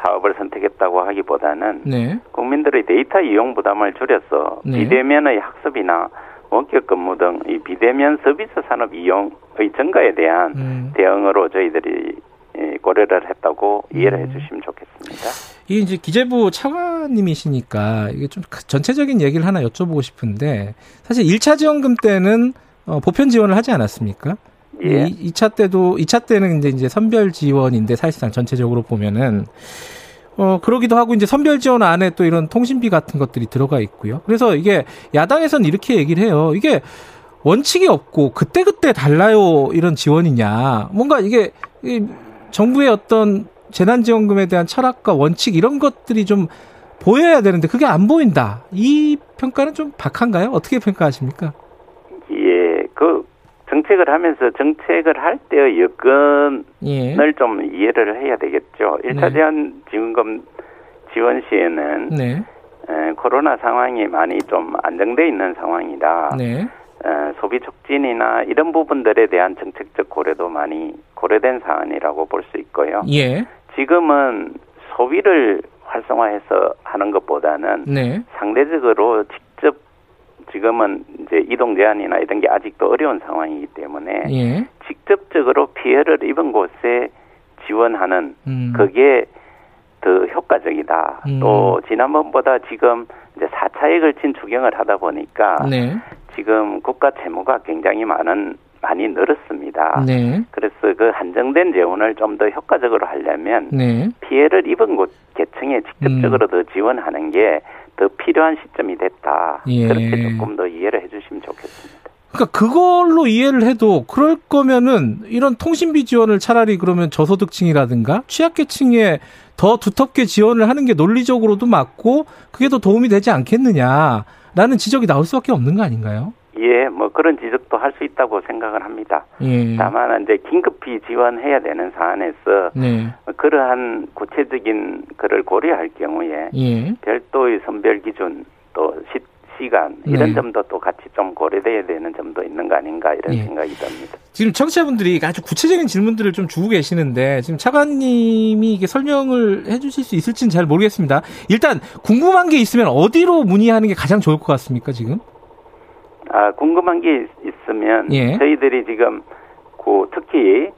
사업을 선택했다고 하기보다는 네. 국민들의 데이터 이용 부담을 줄여서 네. 비대면의 학습이나 원격 근무 등 이 비대면 서비스 산업 이용의 증가에 대한 음. 대응으로 저희들이 고려를 했다고 이해를 음. 해주시면 좋겠습니다. 이게 이제 기재부 차관님이시니까 이게 좀 전체적인 얘기를 하나 여쭤보고 싶은데 사실 1차 지원금 때는 어, 보편 지원을 하지 않았습니까? 예. 2차 때도 2차 때는 이제 이제 선별 지원인데 사실상 전체적으로 보면은 어, 그러기도 하고 이제 선별 지원 안에 또 이런 통신비 같은 것들이 들어가 있고요. 그래서 이게 야당에서는 이렇게 얘기를 해요. 이게 원칙이 없고 그때그때 달라요 이런 지원이냐. 뭔가 이게 정부의 어떤 재난지원금에 대한 철학과 원칙 이런 것들이 좀 보여야 되는데 그게 안 보인다. 이 평가는 좀 박한가요? 어떻게 평가하십니까? 정책을 하면서 정책을 할 때의 여건을 예. 좀 이해를 해야 되겠죠. 1차 네. 제한 지원금 지원 시에는 네. 에, 코로나 상황이 많이 좀 안정돼 있는 상황이다. 네. 에, 소비 촉진이나 이런 부분들에 대한 정책적 고려도 많이 고려된 사안이라고 볼 수 있고요. 예. 지금은 소비를 활성화해서 하는 것보다는 네. 상대적으로 지금은 이제 이동 제한이나 이런 게 아직도 어려운 상황이기 때문에 예. 직접적으로 피해를 입은 곳에 지원하는 음. 그게 더 효과적이다. 음. 또 지난번보다 지금 이제 4차에 걸친 추경을 하다 보니까 네. 지금 국가 채무가 굉장히 많은 많이 늘었습니다. 네. 그래서 그 한정된 재원을 좀 더 효과적으로 하려면 네. 피해를 입은 곳 계층에 직접적으로 음. 더 지원하는 게 더 필요한 시점이 됐다. 예. 그렇게 조금 더 이해를 해주시면 좋겠습니다. 그러니까 그걸로 이해를 해도 그럴 거면은 이런 통신비 지원을 차라리 그러면 저소득층이라든가 취약계층에 더 두텁게 지원을 하는 게 논리적으로도 맞고 그게 더 도움이 되지 않겠느냐라는 지적이 나올 수밖에 없는 거 아닌가요? 예, 뭐 그런 지적도 할 수 있다고 생각을 합니다. 예. 다만 이제 긴급히 지원해야 되는 사안에서 네. 그러한 구체적인 것을 고려할 경우에 예. 별도의 선별 기준 또 시, 시간 이런 네. 점도 또 같이 좀 고려돼야 되는 점도 있는 거 아닌가 이런 예. 생각이 듭니다. 지금 청취자분들이 아주 구체적인 질문들을 좀 주고 계시는데 지금 차관님이 이게 설명을 해주실 수 있을지는 잘 모르겠습니다. 일단 궁금한 게 있으면 어디로 문의하는 게 가장 좋을 것 같습니까 지금? 아, 궁금한 게 있으면 예. 저희들이 지금 그 특히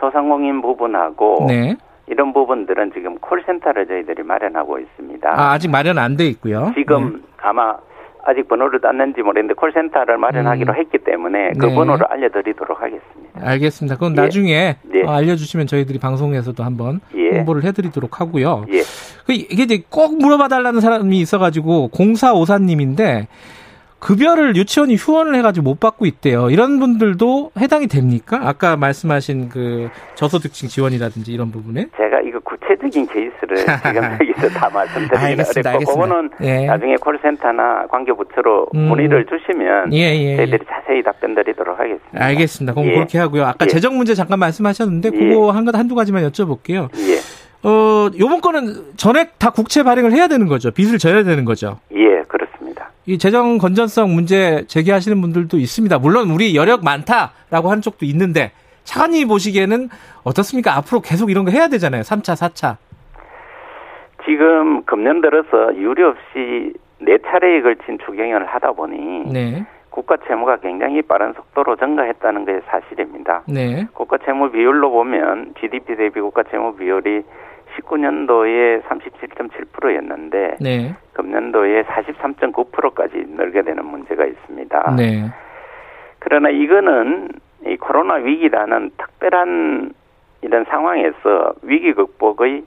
소상공인 부분하고 네. 이런 부분들은 지금 콜센터를 저희들이 마련하고 있습니다. 아, 아직 마련 안 돼 있고요. 지금 네. 아마 아직 번호를 땄는지 모르겠는데 콜센터를 마련하기로 음. 했기 때문에 그 네. 번호를 알려드리도록 하겠습니다. 알겠습니다. 그건 예. 나중에 네. 어, 알려주시면 저희들이 방송에서도 한번 예. 홍보를 해드리도록 하고요. 예. 그 이게 이제 꼭 물어봐달라는 사람이 있어가지고 공사오사님인데 급여를 유치원이 후원을 해가지고 못 받고 있대요. 이런 분들도 해당이 됩니까? 아까 말씀하신 그 저소득층 지원이라든지 이런 부분에? 제가 이거 구체적인 케이스를 지금 여기서 다 말씀드리기는 어렵고 그거는 예. 나중에 콜센터나 관계부처로 음. 문의를 주시면 예, 예, 예, 저희들이 자세히 답변드리도록 하겠습니다. 알겠습니다. 그럼 예. 그렇게 하고요. 아까 예. 재정 문제 잠깐 말씀하셨는데 그거 한, 한두 가지만 여쭤볼게요. 어, 요번 거는 전액 다 국채 발행을 해야 되는 거죠. 빚을 져야 되는 거죠. 예. 이 재정 건전성 문제 제기하시는 분들도 있습니다. 물론 우리 여력 많다라고 한 쪽도 있는데 차관님이 보시기에는 어떻습니까? 앞으로 계속 이런 거 해야 되잖아요. 3차, 4차. 지금 금년 들어서 유례 없이 네 차례에 걸친 추경을 하다 보니 네. 국가 채무가 굉장히 빠른 속도로 증가했다는 게 사실입니다. 네. 국가 채무 비율로 보면 GDP 대비 국가 채무 비율이 19년도에 37.7%였는데 네. 금년도에 43.9%까지 늘게 되는 문제가 있습니다. 네. 그러나 이거는 이 코로나 위기라는 특별한 이런 상황에서 위기 극복의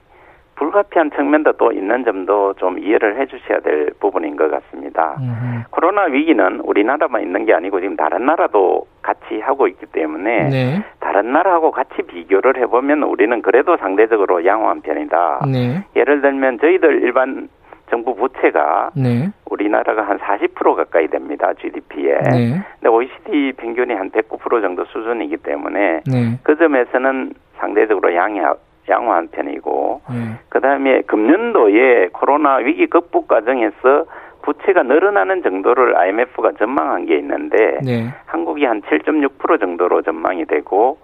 불가피한 측면도 또 있는 점도 좀 이해를 해 주셔야 될 부분인 것 같습니다. 음흠. 코로나 위기는 우리나라만 있는 게 아니고 지금 다른 나라도 같이 하고 있기 때문에 네. 다른 나라하고 같이 비교를 해보면 우리는 그래도 상대적으로 양호한 편이다. 네. 예를 들면 저희들 일반 정부 부채가 네. 우리나라가 한 40% 가까이 됩니다. GDP에. 네. 근데 OECD 평균이 한 109% 정도 수준이기 때문에 네. 그 점에서는 상대적으로 양호 양호한 편이고 네. 그다음에 금년도에 코로나 위기 극복 과정에서 부채가 늘어나는 정도를 IMF가 전망한 게 있는데 네. 한국이 한 7.6% 정도로 전망이 되고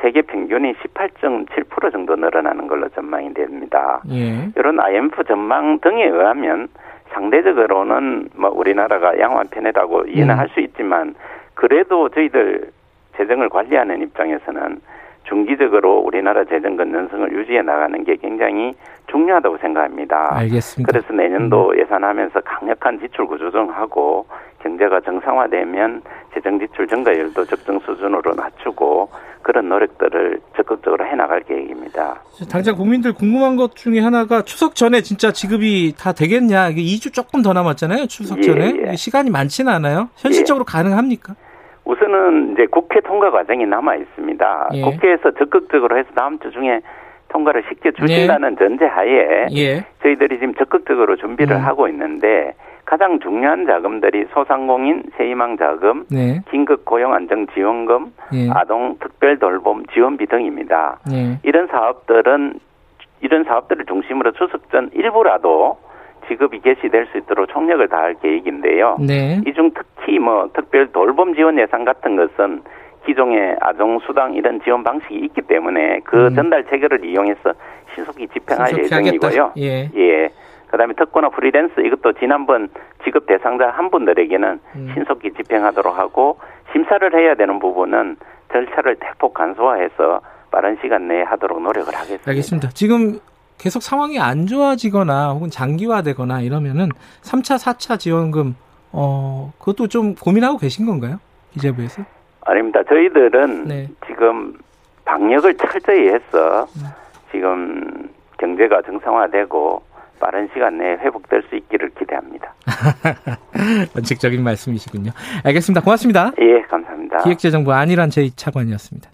세계 평균이 18.7% 정도 늘어나는 걸로 전망이 됩니다. 예. 이런 IMF 전망 등에 의하면 상대적으로는 뭐 우리나라가 양호한 편이라고 이해는 음. 할수 있지만 그래도 저희들 재정을 관리하는 입장에서는 중기적으로 우리나라 재정 건전성을 유지해 나가는 게 굉장히 중요하다고 생각합니다. 알겠습니다. 그래서 내년도 음. 예산하면서 강력한 지출 구조정하고 경제가 정상화되면 재정 지출 증가율도 적정 수준으로 낮추고 그런 노력들을 적극적으로 해 나갈 계획입니다. 당장 국민들 궁금한 것 중에 하나가 추석 전에 진짜 지급이 다 되겠냐? 이게 2주 조금 더 남았잖아요. 추석 전에 예, 예. 시간이 많지는 않아요. 현실적으로 예. 가능합니까? 우선은 이제 국회 통과 과정이 남아 있습니다. 예. 국회에서 적극적으로 해서 다음 주 중에 통과를 시켜 주신다는 예. 전제하에 예. 저희들이 지금 적극적으로 준비를 음. 하고 있는데 가장 중요한 자금들이 소상공인 세희망 자금, 네. 긴급 고용 안정 지원금, 예. 아동 특별 돌봄 지원비 등입니다. 예. 이런 사업들은 이런 사업들을 중심으로 추석 전 일부라도 지급이 개시될 수 있도록 총력을 다할 계획인데요. 네. 이중 특히 뭐 특별 돌봄 지원 예산 같은 것은 기존의 아동 수당 이런 지원 방식이 있기 때문에 그 음. 전달 체계를 이용해서 신속히 집행할 예정이고요. 예. 예. 그다음에 특고와 프리랜스 이것도 지난번 지급 대상자 한 분들에게는 음. 신속히 집행하도록 하고 심사를 해야 되는 부분은 절차를 대폭 간소화해서 빠른 시간 내에 하도록 노력을 하겠습니다. 알겠습니다. 지금 계속 상황이 안 좋아지거나 혹은 장기화되거나 이러면은 3차, 4차 지원금 어 그것도 좀 고민하고 계신 건가요? 기재부에서? 아닙니다. 저희들은 네. 지금 방역을 철저히 해서 네. 지금 경제가 정상화되고 빠른 시간 내에 회복될 수 있기를 기대합니다. 원칙적인 말씀이시군요. 알겠습니다. 고맙습니다. 예, 감사합니다. 기획재정부 안일환 제2차관이었습니다.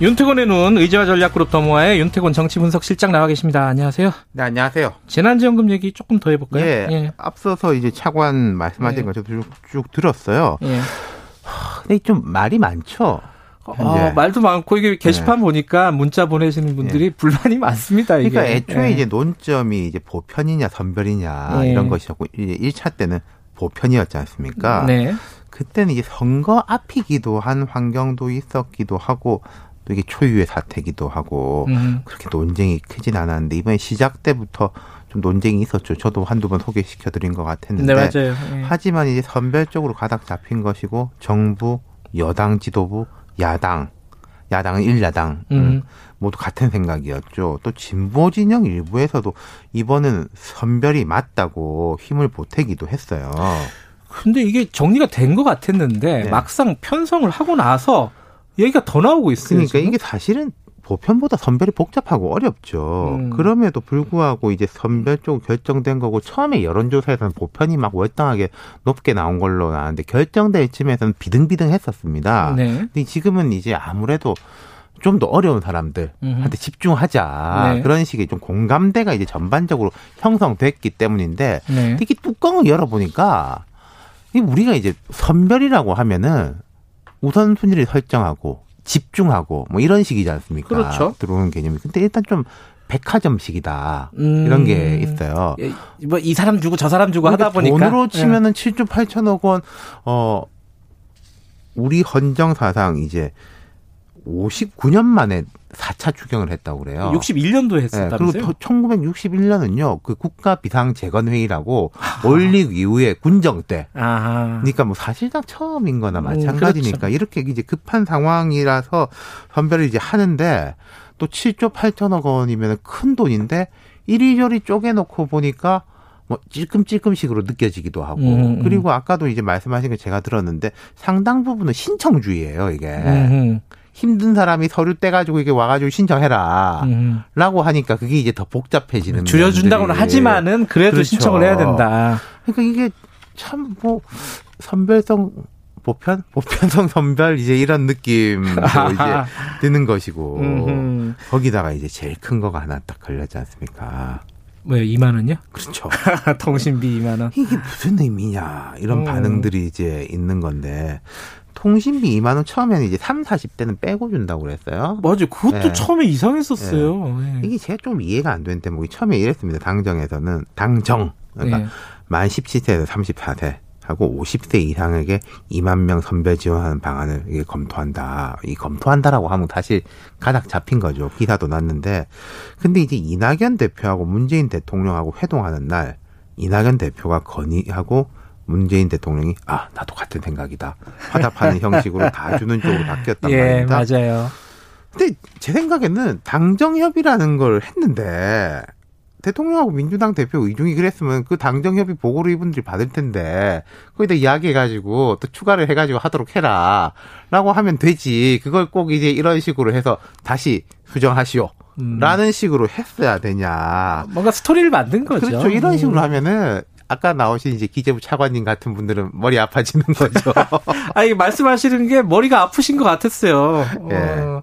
윤태곤의 눈 의지와 전략그룹 더모아의 윤태곤 정치분석실장 나와 계십니다. 안녕하세요. 네, 안녕하세요. 재난지원금 얘기 조금 더 해볼까요? 예. 예. 앞서서 이제 차관 말씀하신 예. 거 저도 쭉, 쭉 들었어요. 예. 근데 좀 말이 많죠. 어, 말도 많고 이게 게시판 네. 보니까 문자 보내시는 분들이 네. 불만이 많습니다. 이게. 그러니까 애초에 네. 이제 논점이 이제 보편이냐 선별이냐 네. 이런 것이었고 이제 1차 때는 보편이었지 않습니까? 네. 그때는 이제 선거 앞이기도 한 환경도 있었기도 하고 또 이게 초유의 사태기도 하고 음. 그렇게 논쟁이 크진 않았는데 이번에 시작 때부터 좀 논쟁이 있었죠. 저도 한두 번 소개시켜 드린 것 같았는데. 네, 맞아요. 예. 하지만 이제 선별적으로 가닥 잡힌 것이고 정부, 여당 지도부, 야당, 야당은 일야당 음. 음. 모두 같은 생각이었죠. 또 진보 진영 일부에서도 이번은 선별이 맞다고 힘을 보태기도 했어요. 근데 이게 정리가 된 것 같았는데 네. 막상 편성을 하고 나서 얘기가 더 나오고 있어요. 그러니까 지금? 이게 사실은 보편보다 선별이 복잡하고 어렵죠. 음. 그럼에도 불구하고 이제 선별 쪽 결정된 거고 처음에 여론조사에서는 보편이 막 월등하게 높게 나온 걸로 나왔는데 결정될 쯤에서는 비등비등했었습니다. 네. 근데 지금은 이제 아무래도 좀 더 어려운 사람들한테 집중하자 네. 그런 식의 좀 공감대가 이제 전반적으로 형성됐기 때문인데 네. 특히 뚜껑을 열어보니까 우리가 이제 선별이라고 하면은 우선순위를 설정하고 집중하고 뭐 이런 식이지 않습니까? 그렇죠. 들어오는 개념이. 근데 일단 좀 백화점식이다. 음. 이런 게 있어요. 예, 뭐이 사람 주고 저 사람 주고 하다 보니까 돈으로 치면은 예. 7조 8천억 원 어, 우리 헌정 사상 이제 59년 만에 4차 추경을 했다고 그래요. 61년도 했었다면서요? 네, 그리고 1961년은요. 그 국가 비상 재건 회의라고 올릭 이후에 군정 때. 아하. 그러니까 뭐 사실상 처음인 거나 음, 마찬가지니까 음, 그렇죠. 이렇게 이제 급한 상황이라서 선별을 이제 하는데 또 7조 8천억 원이면 큰 돈인데 이리저리 쪼개놓고 보니까 뭐 찔끔찔끔식으로 느껴지기도 하고 음, 음. 그리고 아까도 이제 말씀하신 거 제가 들었는데 상당 부분은 신청주의예요 이게 음. 힘든 사람이 서류 떼가지고 이게 와가지고 신청해라. 음. 라고 하니까 그게 이제 더 복잡해지는. 줄여준다고는 하지만은 그래도 그렇죠. 신청을 해야 된다. 그러니까 이게 참 뭐 선별성 보편? 보편성 선별 이제 이런 느낌도 이제 드는 것이고 음흠. 거기다가 이제 제일 큰 거가 하나 딱 걸렸지 않습니까? 뭐요? 2만 원요? 그렇죠. 통신비 2만 원. 이게 무슨 의미냐 이런 음. 반응들이 이제 있는 건데 통신비 2만 원 처음에는 이제 3, 40대는 빼고 준다고 그랬어요. 맞아요. 그것도 네. 처음에 이상했었어요. 네. 네. 이게 제가 좀 이해가 안 되는 대목이 처음에 이랬습니다. 당정에서는 당정. 그러니까 네. 만 17세에서 34세 하고 50세 이상에게 2만 명 선별 지원하는 방안을 이게 검토한다. 이 검토한다라고 하면 사실 가닥 잡힌 거죠. 기사도 났는데. 근데 이제 이낙연 대표하고 문재인 대통령하고 회동하는 날 이낙연 대표가 건의하고 문재인 대통령이 아 나도 같은 생각이다 화답하는 형식으로 다 주는 쪽으로 바뀌었단 예, 말입니다. 맞아요. 근데 제 생각에는 당정협의라는 걸 했는데 대통령하고 민주당 대표 이중이 그랬으면 그 당정협의 보고를 이분들이 받을 텐데 거기다 이야기해가지고 또 추가를 해가지고 하도록 해라라고 하면 되지 그걸 꼭 이제 이런 식으로 해서 다시 수정하시오. 음. 라는 식으로 했어야 되냐. 뭔가 스토리를 만든 거죠. 그렇죠. 이런 식으로 음. 하면은 아까 나오신 이제 기재부 차관님 같은 분들은 머리 아파지는 거죠. 아니 말씀하시는 게 머리가 아프신 것 같았어요. 예. 어.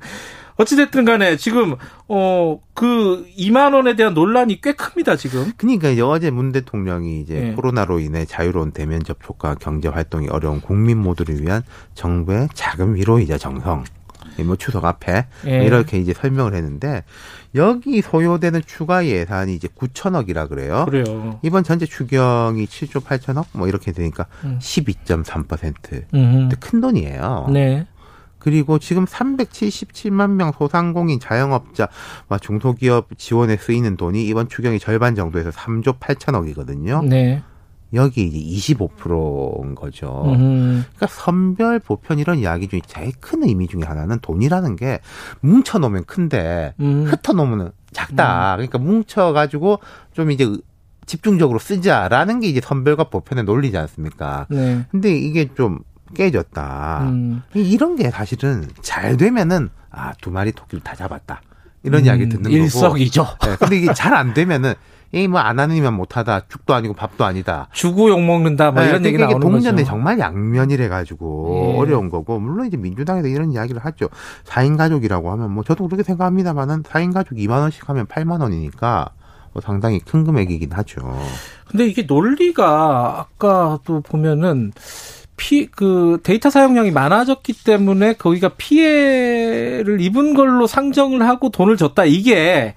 어찌됐든 간에 지금, 어, 그 2만 원에 대한 논란이 꽤 큽니다, 지금. 그러니까 이제 어제 문 대통령이 이제 네. 코로나로 인해 자유로운 대면 접촉과 경제 활동이 어려운 국민 모두를 위한 정부의 작은 위로이자 정성. 뭐 추석 앞에 예. 이렇게 이제 설명을 했는데 여기 소요되는 추가 예산이 이제 9천억이라 그래요. 그래요. 이번 전체 추경이 7조 8천억 뭐 이렇게 되니까 음. 12.3%. 음. 큰 돈이에요. 네. 그리고 지금 377만 명 소상공인 자영업자 중소기업 지원에 쓰이는 돈이 이번 추경이 절반 정도에서 3조 8천억이거든요. 네. 여기 이제 25%인 거죠. 음. 그러니까 선별 보편 이런 이야기 중에 제일 큰 의미 중에 하나는 돈이라는 게 뭉쳐 놓으면 큰데 음. 흩어 놓으면 작다. 음. 그러니까 뭉쳐 가지고 좀 이제 집중적으로 쓰자라는 게 이제 선별과 보편의 논리지 않습니까? 네. 근데 이게 좀 깨졌다. 음. 이런 게 사실은 잘 되면은 아 두 마리 토끼를 다 잡았다. 이런 음, 이야기 듣는 일석이조. 거고. 네, 근데 이게 잘 안 되면은 이 뭐 안 하는 이면 못하다. 죽도 아니고 밥도 아니다. 주고 욕 먹는다. 뭐 네, 이런 얘기 나오는. 동전에 정말 양면이래 가지고 예. 어려운 거고 물론 이제 민주당에서 이런 이야기를 하죠. 4인 가족이라고 하면 뭐 저도 그렇게 생각합니다만은 4인 가족 2만 원씩 하면 8만 원이니까 뭐 상당히 큰 금액이긴 하죠. 근데 이게 논리가 아까도 보면은 피, 그 데이터 사용량이 많아졌기 때문에 거기가 피해를 입은 걸로 상정을 하고 돈을 줬다. 이게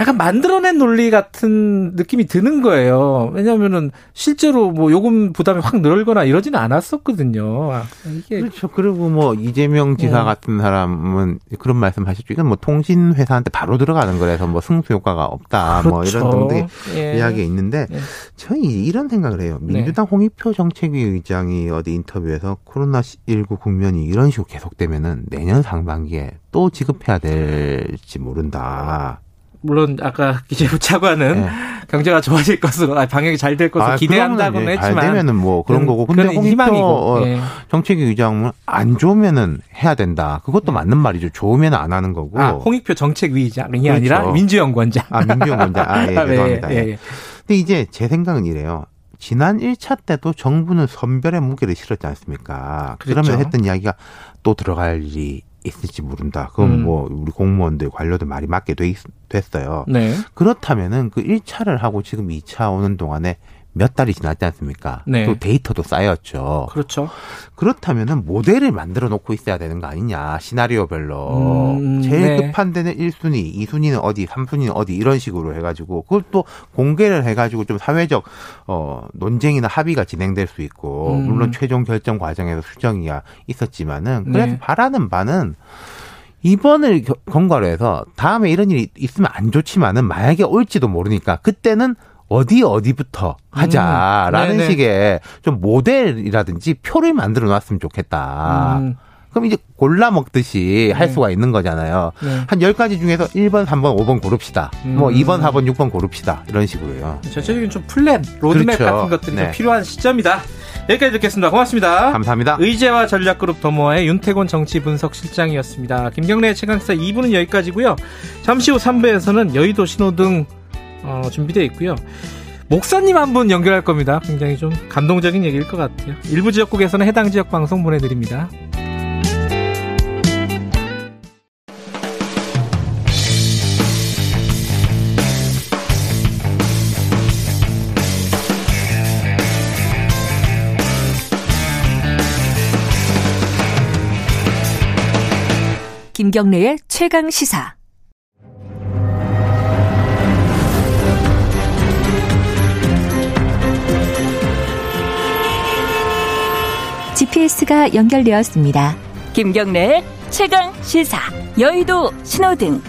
약간 만들어낸 논리 같은 느낌이 드는 거예요. 왜냐하면은 실제로 뭐 요금 부담이 확 늘거나 이러지는 않았었거든요. 아, 그렇죠. 그리고 뭐 이재명 지사 네. 같은 사람은 그런 말씀 하셨죠. 이건 뭐 통신 회사한테 바로 들어가는 거라서 뭐 승수 효과가 없다. 뭐 그렇죠. 뭐 이런 등등 예. 이야기가 있는데 예. 저는 이런 생각을 해요. 네. 민주당 네. 홍익표 정책위 의장이 어디 인터뷰에서 코로나 19 국면이 이런 식으로 계속되면은 내년 상반기에 또 지급해야 될지 모른다. 물론 아까 기재부 차관은 네. 경제가 좋아질 것으로 방역이 잘 될 것으로 아, 기대한다고는 했지만 잘 되면은 뭐 그런 거고 근데 희망이고 네. 정책위 의장은 안 좋으면은 해야 된다. 그것도 네. 맞는 말이죠. 좋으면 안 하는 거고. 아, 홍익표 정책위 의장이 그렇죠. 아니라 민주연구원장. 아 민주연구원장. 아 예, 죄송합니다. 예, 예. 근데 이제 제 생각은 이래요. 지난 1차 때도 정부는 선별의 무게를 실었지 않습니까? 그렇죠. 그러면 했던 이야기가 또 들어갈 일이 있을지 모른다. 그건 음. 뭐 우리 공무원들 관료들 말이 맞게 돼 있, 됐어요. 네. 그렇다면은 그 1차를 하고 지금 2차 오는 동안에 몇 달이 지났지 않습니까? 네. 또 데이터도 쌓였죠. 그렇죠. 그렇다면은 모델을 만들어 놓고 있어야 되는 거 아니냐. 시나리오별로. 음, 제일 네. 급한 데는 1순위, 2순위는 어디, 3순위는 어디 이런 식으로 해 가지고 그걸 또 공개를 해 가지고 좀 사회적 어 논쟁이나 합의가 진행될 수 있고 음. 물론 최종 결정 과정에서 수정이야 있었지만은 그래서 네. 바라는 바는 이번을 경과로 해서 다음에 이런 일이 있으면 안 좋지만은 만약에 올지도 모르니까 그때는 어디 어디부터 하자라는 음, 식의 좀 모델이라든지 표를 만들어 놨으면 좋겠다. 음. 그럼 이제 골라 먹듯이 네. 할 수가 있는 거잖아요. 네. 한 10가지 중에서 1번, 3번, 5번 고릅시다. 음. 뭐 2번, 4번, 6번 고릅시다. 이런 식으로요. 전체적인 좀 플랜, 로드맵 그렇죠. 같은 것들이 네. 좀 필요한 시점이다. 여기까지 듣겠습니다. 고맙습니다. 감사합니다. 의제와 전략그룹 더모아의 윤태곤 정치분석실장이었습니다. 김경래 최강시사 2부는 여기까지고요. 잠시 후 3부에서는 여의도 신호등 어, 준비되어 있고요. 목사님 한 분 연결할 겁니다. 굉장히 좀 감동적인 얘기일 것 같아요. 일부 지역국에서는 해당 지역 방송 보내드립니다. 김경래의 최강 시사. GPS가 연결되었습니다. 김경래 최강 시사 여의도 신호등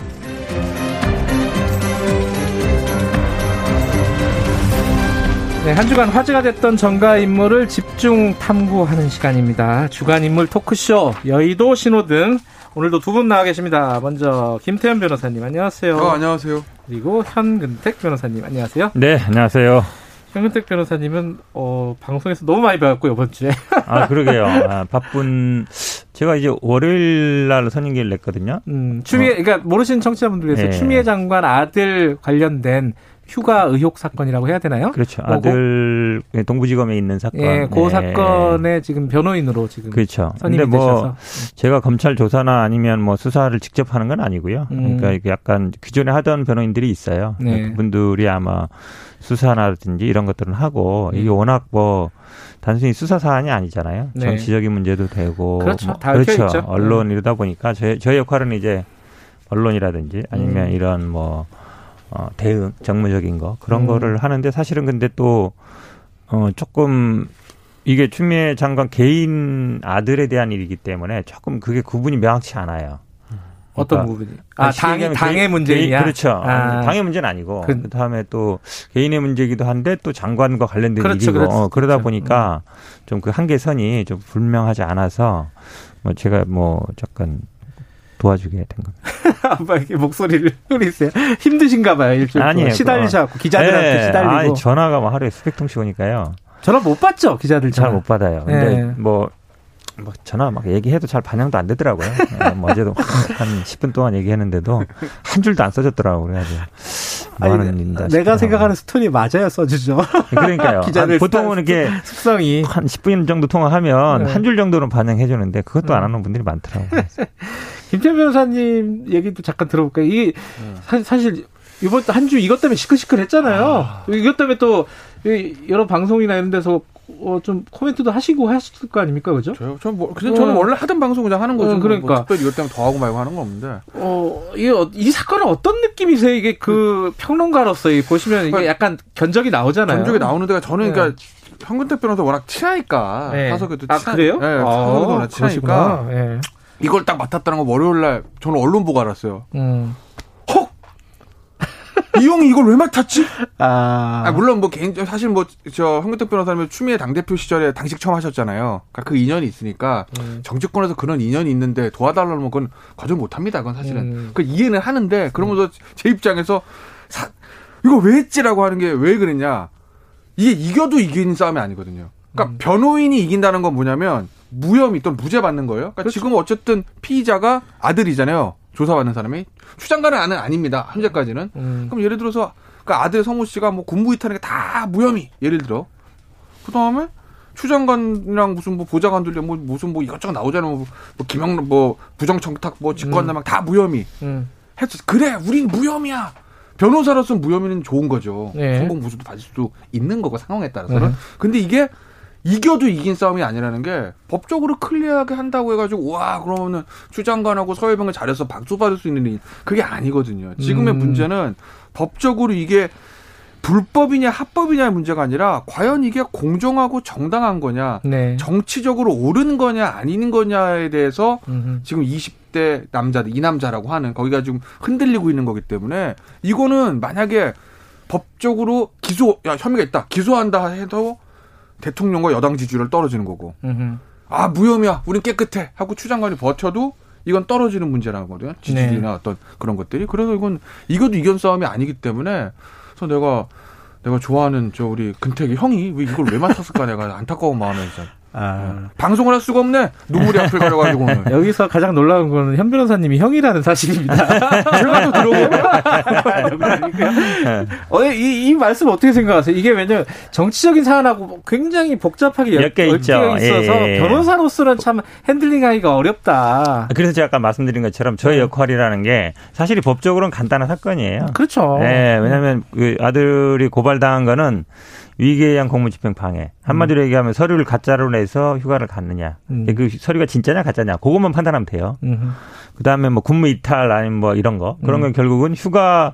네, 한 주간 화제가 됐던 정가 인물을 집중 탐구하는 시간입니다. 주간 인물 토크쇼 여의도 신호등 오늘도 두 분 나와 계십니다. 먼저 김태현 변호사님 안녕하세요. 어, 안녕하세요. 그리고 현근택 변호사님 안녕하세요. 네, 안녕하세요. 현근택 변호사님은 어, 방송에서 너무 많이 배웠고 이번 주에. 아 그러게요. 아, 바쁜 제가 이제 월요일 날 선임기를 냈거든요. 음, 추미애 어. 그러니까 모르시는 청취자분들 위해서 네. 추미애 장관 아들 관련된 휴가 의혹 사건이라고 해야 되나요? 그렇죠. 아들 동부지검에 있는 사건. 예, 그 네. 사건에 지금 변호인으로 지금 그렇죠. 선임이 근데 뭐 되셔서. 제가 검찰 조사나 아니면 뭐 수사를 직접 하는 건 아니고요. 음. 그러니까 약간 기존에 하던 변호인들이 있어요. 네. 그분들이 아마 수사나든지 이런 것들은 하고 네. 이게 워낙 뭐 단순히 수사 사안이 아니잖아요. 네. 정치적인 문제도 되고 그렇죠. 뭐, 그렇죠. 있죠. 언론 이러다 보니까 저희, 저희 역할은 이제 언론이라든지 아니면 음. 이런 뭐 어, 대응 정무적인 거 그런 음. 거를 하는데 사실은 근데 또 어, 조금 이게 추미애 장관 개인 아들에 대한 일이기 때문에 조금 그게 구분이 명확치 않아요. 어떤 그러니까 부분이? 아, 당, 당의 문제냐? 그렇죠. 아. 당의 문제는 아니고 그, 그, 다음에 또 개인의 문제이기도 한데 또 장관과 관련된 그렇죠, 일이고 그렇죠, 어, 그러다 그렇죠. 보니까 음. 좀그 한계선이 좀 불명하지 않아서 뭐 제가 뭐 잠깐 도와주게 된 겁니다. 이렇게 목소리를 흐리세요. 힘드신가 봐요, 일주일 아니에요. 시달리셔갖고, 기자들한테 네. 시달리고. 아니, 전화가 뭐 하루에 수백 통씩 오니까요. 전화 못 받죠, 기자들 잘 못 받아요. 근데 네. 뭐, 뭐 전화 막 얘기해도 잘 반영도 안 되더라고요. 네, 뭐 어제도 한 10분 동안 얘기했는데도 한 줄도 안 써졌더라고요. 그래가지고. 뭐 하는 일인가 내가 생각하는 스톤이 맞아야 써주죠. 그러니까요. 기자들 보통은 이렇게 숙성이 한 10분 정도 통화하면 네. 한줄 정도는 반영해 주는데 그것도 안 음. 하는 분들이 많더라고요. 김태 변호사님 얘기도 잠깐 들어볼까요? 이게 네. 사실 이번 한 주 이것 때문에 시끌시끌했잖아요. 아. 이것 때문에 또 여러 방송이나 이런 데서 어, 좀 코멘트도 하시고 하셨을 거 아닙니까, 그죠? 저요? 전 뭐, 저는 어. 원래 하던 방송 그냥 하는 거죠. 어, 그러니까. 뭐 특별히 이것 때문에 더 하고 말고 하는 거 없는데. 어, 이게, 어, 이 사건은 어떤 느낌이세요? 이게 그 평론가로서 보시면 이게 그러니까 약간 견적이 나오잖아요. 견적이 나오는 데가 저는 네. 그러니까 현근택 변호사 워낙 친하니까. 네. 사석에도 아, 그래요? 네, 사석에도 아, 친하니까. 네. 이걸 딱 맡았다는 거 월요일 날 저는 언론 보고 알았어요. 음. 헉! 이 형이 이걸 왜 맡았지? 아. 아 물론 뭐 개인 사실 뭐 저 황교택 변호사님 추미애 당 대표 시절에 당직 처음 하셨잖아요. 그러니까 그 인연이 있으니까 음. 정치권에서 그런 인연이 있는데 도와달라면 그건 거절 못 합니다. 그건 사실은. 음. 그 이해는 하는데 그러면서 음. 제 입장에서 사, 이거 왜 했지라고 하는 게 왜 그랬냐? 이게 이겨도 이긴 싸움이 아니거든요. 그러니까 음. 변호인이 이긴다는 건 뭐냐면 무혐의 또는 무죄 받는 거예요. 그러니까 그렇죠. 지금 어쨌든 피의자가 아들이잖아요. 조사받는 사람이 추장관은 아는 아닙니다. 현재까지는. 음. 그럼 예를 들어서 그 아들 성우 씨가 뭐 군무 이탈하는 게 다 무혐의. 예를 들어. 그 다음에 추장관이랑 무슨 뭐 보좌관들 뭐 무슨 뭐 이것저것 나오잖아요. 뭐, 뭐 김영 뭐 부정청탁 뭐 직권남용 음. 다 무혐의. 음. 해서 그래 우린 무혐의야. 변호사로서 무혐의는 좋은 거죠. 네. 성공 무수도 받을 수도 있는 거고 상황에 따라서는. 네. 근데 이게 이겨도 이긴 싸움이 아니라는 게 법적으로 클리어하게 한다고 해가지고 와 그러면은 추장관하고 서해병을 잘해서 박수 받을 수 있는 일 그게 아니거든요. 지금의 음. 문제는 법적으로 이게 불법이냐 합법이냐의 문제가 아니라 과연 이게 공정하고 정당한 거냐, 네. 정치적으로 옳은 거냐 아닌 거냐에 대해서 음흠. 지금 20대 남자들 이 남자라고 하는 거기가 지금 흔들리고 있는 거기 때문에 이거는 만약에 법적으로 기소 야 혐의가 있다 기소한다 해도 대통령과 여당 지지율 떨어지는 거고. 음흠. 아 무혐의야, 우린 깨끗해 하고 추장관이 버텨도 이건 떨어지는 문제라거든요. 지지율이나 네. 어떤 그런 것들이. 그래서 이건 이것도 이견 싸움이 아니기 때문에 그래서 내가 내가 좋아하는 저 우리 근태기 형이 왜 이걸 왜 맡았을까 내가 안타까운 마음에 진짜 아. 네. 방송을 할 수가 없네. 눈물이 앞을 가려가지고 오늘. 여기서 가장 놀라운 거는 현 변호사님이 형이라는 사실입니다. 제가 또 들어오고. 어, 이, 이 말씀 어떻게 생각하세요? 이게 왜냐면 정치적인 사안하고 굉장히 복잡하게 엮여 있죠. 있어서 예, 예. 변호사로서는 참 핸들링하기가 어렵다. 그래서 제가 아까 말씀드린 것처럼 저의 네. 역할이라는 게 사실이 법적으로는 간단한 사건이에요. 그렇죠. 네, 왜냐하면 그 아들이 고발당한 거는 위기에 의한 공무집행 방해. 한마디로 음. 얘기하면 서류를 가짜로 내서 휴가를 갔느냐. 음. 그 서류가 진짜냐 가짜냐. 그것만 판단하면 돼요. 그 다음에 뭐 군무 이탈 아니면 뭐 이런 거. 그런 건 음. 결국은 휴가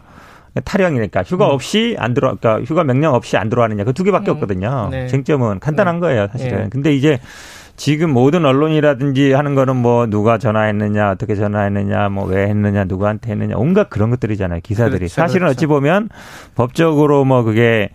탈영이니까 휴가 음. 없이 안 들어, 그러니까 휴가 명령 없이 안 들어가느냐. 그 두 개밖에 음. 없거든요. 네. 쟁점은 간단한 네. 거예요, 사실은. 네. 근데 이제 지금 모든 언론이라든지 하는 거는 뭐 누가 전화했느냐, 어떻게 전화했느냐, 뭐 왜 했느냐, 누구한테 했느냐, 온갖 그런 것들이잖아요. 기사들이. 그렇죠, 사실은 그렇죠. 어찌 보면 법적으로 뭐 그게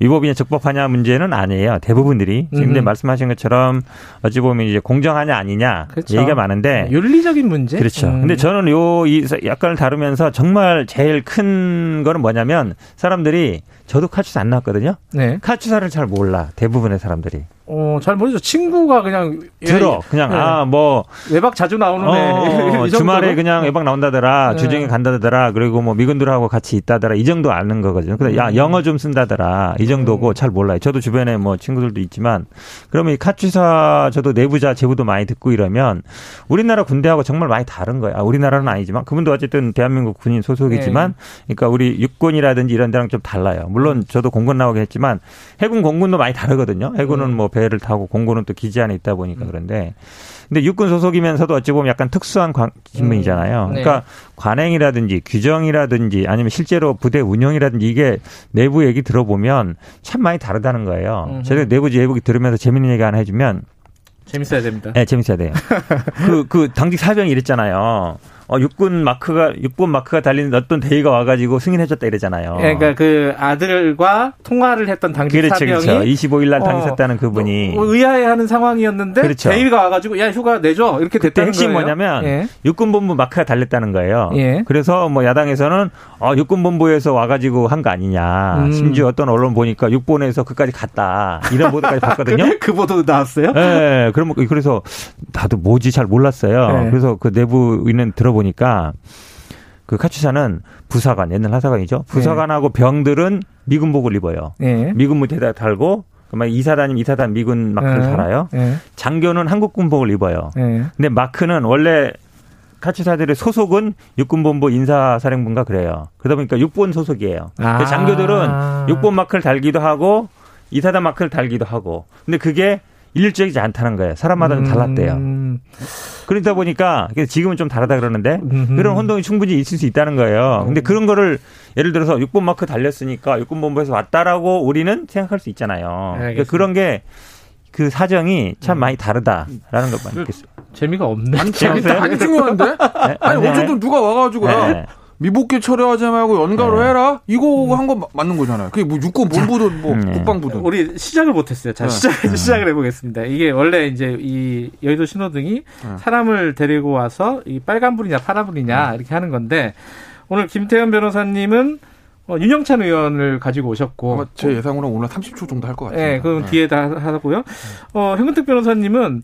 위법이냐 적법하냐 문제는 아니에요. 대부분들이 지금 음. 말씀하신 것처럼 어찌 보면 이제 공정하냐 아니냐 그렇죠. 얘기가 많은데 윤리적인 문제. 그렇죠. 음. 근데 저는 요이 약관을 다루면서 정말 제일 큰 거는 뭐냐면 사람들이 저도 카츠사 안 나왔거든요. 네. 카츠사를 잘 몰라 대부분의 사람들이. 어, 잘 모르죠. 친구가 그냥 들어. 그냥 네. 아, 뭐 외박 자주 나오는 어, 애. 주말에 그냥 외박 나온다더라. 네. 주중에 간다더라. 그리고 뭐 미군들하고 같이 있다더라. 이 정도 아는 거거든요. 근데 야, 음. 영어 좀 쓴다더라. 이 정도고 음. 잘 몰라요. 저도 주변에 뭐 친구들도 있지만 그러면 이 카츠사 저도 내부자 제보도 많이 듣고 이러면 우리나라 군대하고 정말 많이 다른 거야. 아, 우리나라는 아니지만 그분도 어쨌든 대한민국 군인 소속이지만 네. 그러니까 우리 육군이라든지 이런 데랑 좀 달라요. 물론 저도 공군 나오긴 했지만 해군 공군도 많이 다르거든요. 해군은 뭐 배를 타고 공군은 또 기지 안에 있다 보니까 음. 그런데 근데 육군 소속이면서도 어찌 보면 약간 특수한 관, 직무이잖아요. 음. 네. 그러니까 관행이라든지 규정이라든지 아니면 실제로 부대 운영이라든지 이게 내부 얘기 들어보면 참 많이 다르다는 거예요. 제가 내부 제보기 들으면서 재밌는 얘기 하나 해주면 재밌어야 됩니다. 네, 재밌어야 돼요. 그, 그 당직 사병이 이랬잖아요. 어, 육군 마크가 육군 마크가 달린 어떤 대위가 와가지고 승인해줬다 이러잖아요. 예, 그러니까 그 아들과 통화를 했던 당직 그렇죠, 사병이 그렇죠. 25일 날 당했었다는 어, 그분이 어, 의아해하는 상황이었는데 그렇죠. 대위가 와가지고 야 휴가 내줘 이렇게 됐다는 핵심 거예요. 뭐냐면 예. 육군본부 마크가 달렸다는 거예요. 예. 그래서 뭐 야당에서는 어, 육군본부에서 와가지고 한 거 아니냐. 음. 심지어 어떤 언론 보니까 육본에서 그까지 갔다 이런 보도까지 봤거든요. 그, 그 보도 나왔어요? 네, 그럼 그래서 나도 뭐지 잘 몰랐어요. 네. 그래서 그 내부인은 들어보. 보니까 그 카츠사는 부사관 옛날 하사관이죠. 부사관하고 네. 병들은 미군복을 입어요. 네. 미군 무대에다 달고 그러면 이사단이면 이사단 미군 마크를 네. 달아요. 네. 장교는 한국군복을 입어요. 네. 근데 마크는 원래 카츠사들의 소속은 육군본부 인사사령부인가 그래요. 그러다 보니까 육본 소속이에요. 아. 장교들은 육본 마크를 달기도 하고 이사단 마크를 달기도 하고. 근데 그게 일률적이지 않다는 거예요. 사람마다 좀 달랐대요. 음. 그러다 보니까 지금은 좀 다르다 그러는데 음흠. 그런 혼동이 충분히 있을 수 있다는 거예요. 근데 그런 거를 예를 들어서 6번 마크 달렸으니까 6번 본부에서 왔다라고 우리는 생각할 수 있잖아요. 네, 그러니까 그런 게 그 사정이 참 음. 많이 다르다라는 것만 있겠어요. 재미가 없네. 아니, 재밌다. 아니 중요한데? 네? 아니 어쨌든 누가 와가지고 네. 미복귀 처리하지 말고 연가로 네. 해라. 이거 음. 한거 맞는 거잖아요. 그게 뭐 육군 본부든 뭐 네. 국방부든. 우리 시작을 못했어요. 자 네. 시작 네. 시작을 해보겠습니다. 이게 원래 이제 이 여의도 신호등이 네. 사람을 데리고 와서 이 빨간 불이냐 파란 불이냐 네. 이렇게 하는 건데 오늘 김태현 변호사님은 어, 윤영찬 의원을 가지고 오셨고 제 예상으로는 오늘 30초 정도 할 것 같아요. 네, 그럼 뒤에 다 하고요. 어, 현근택 변호사님은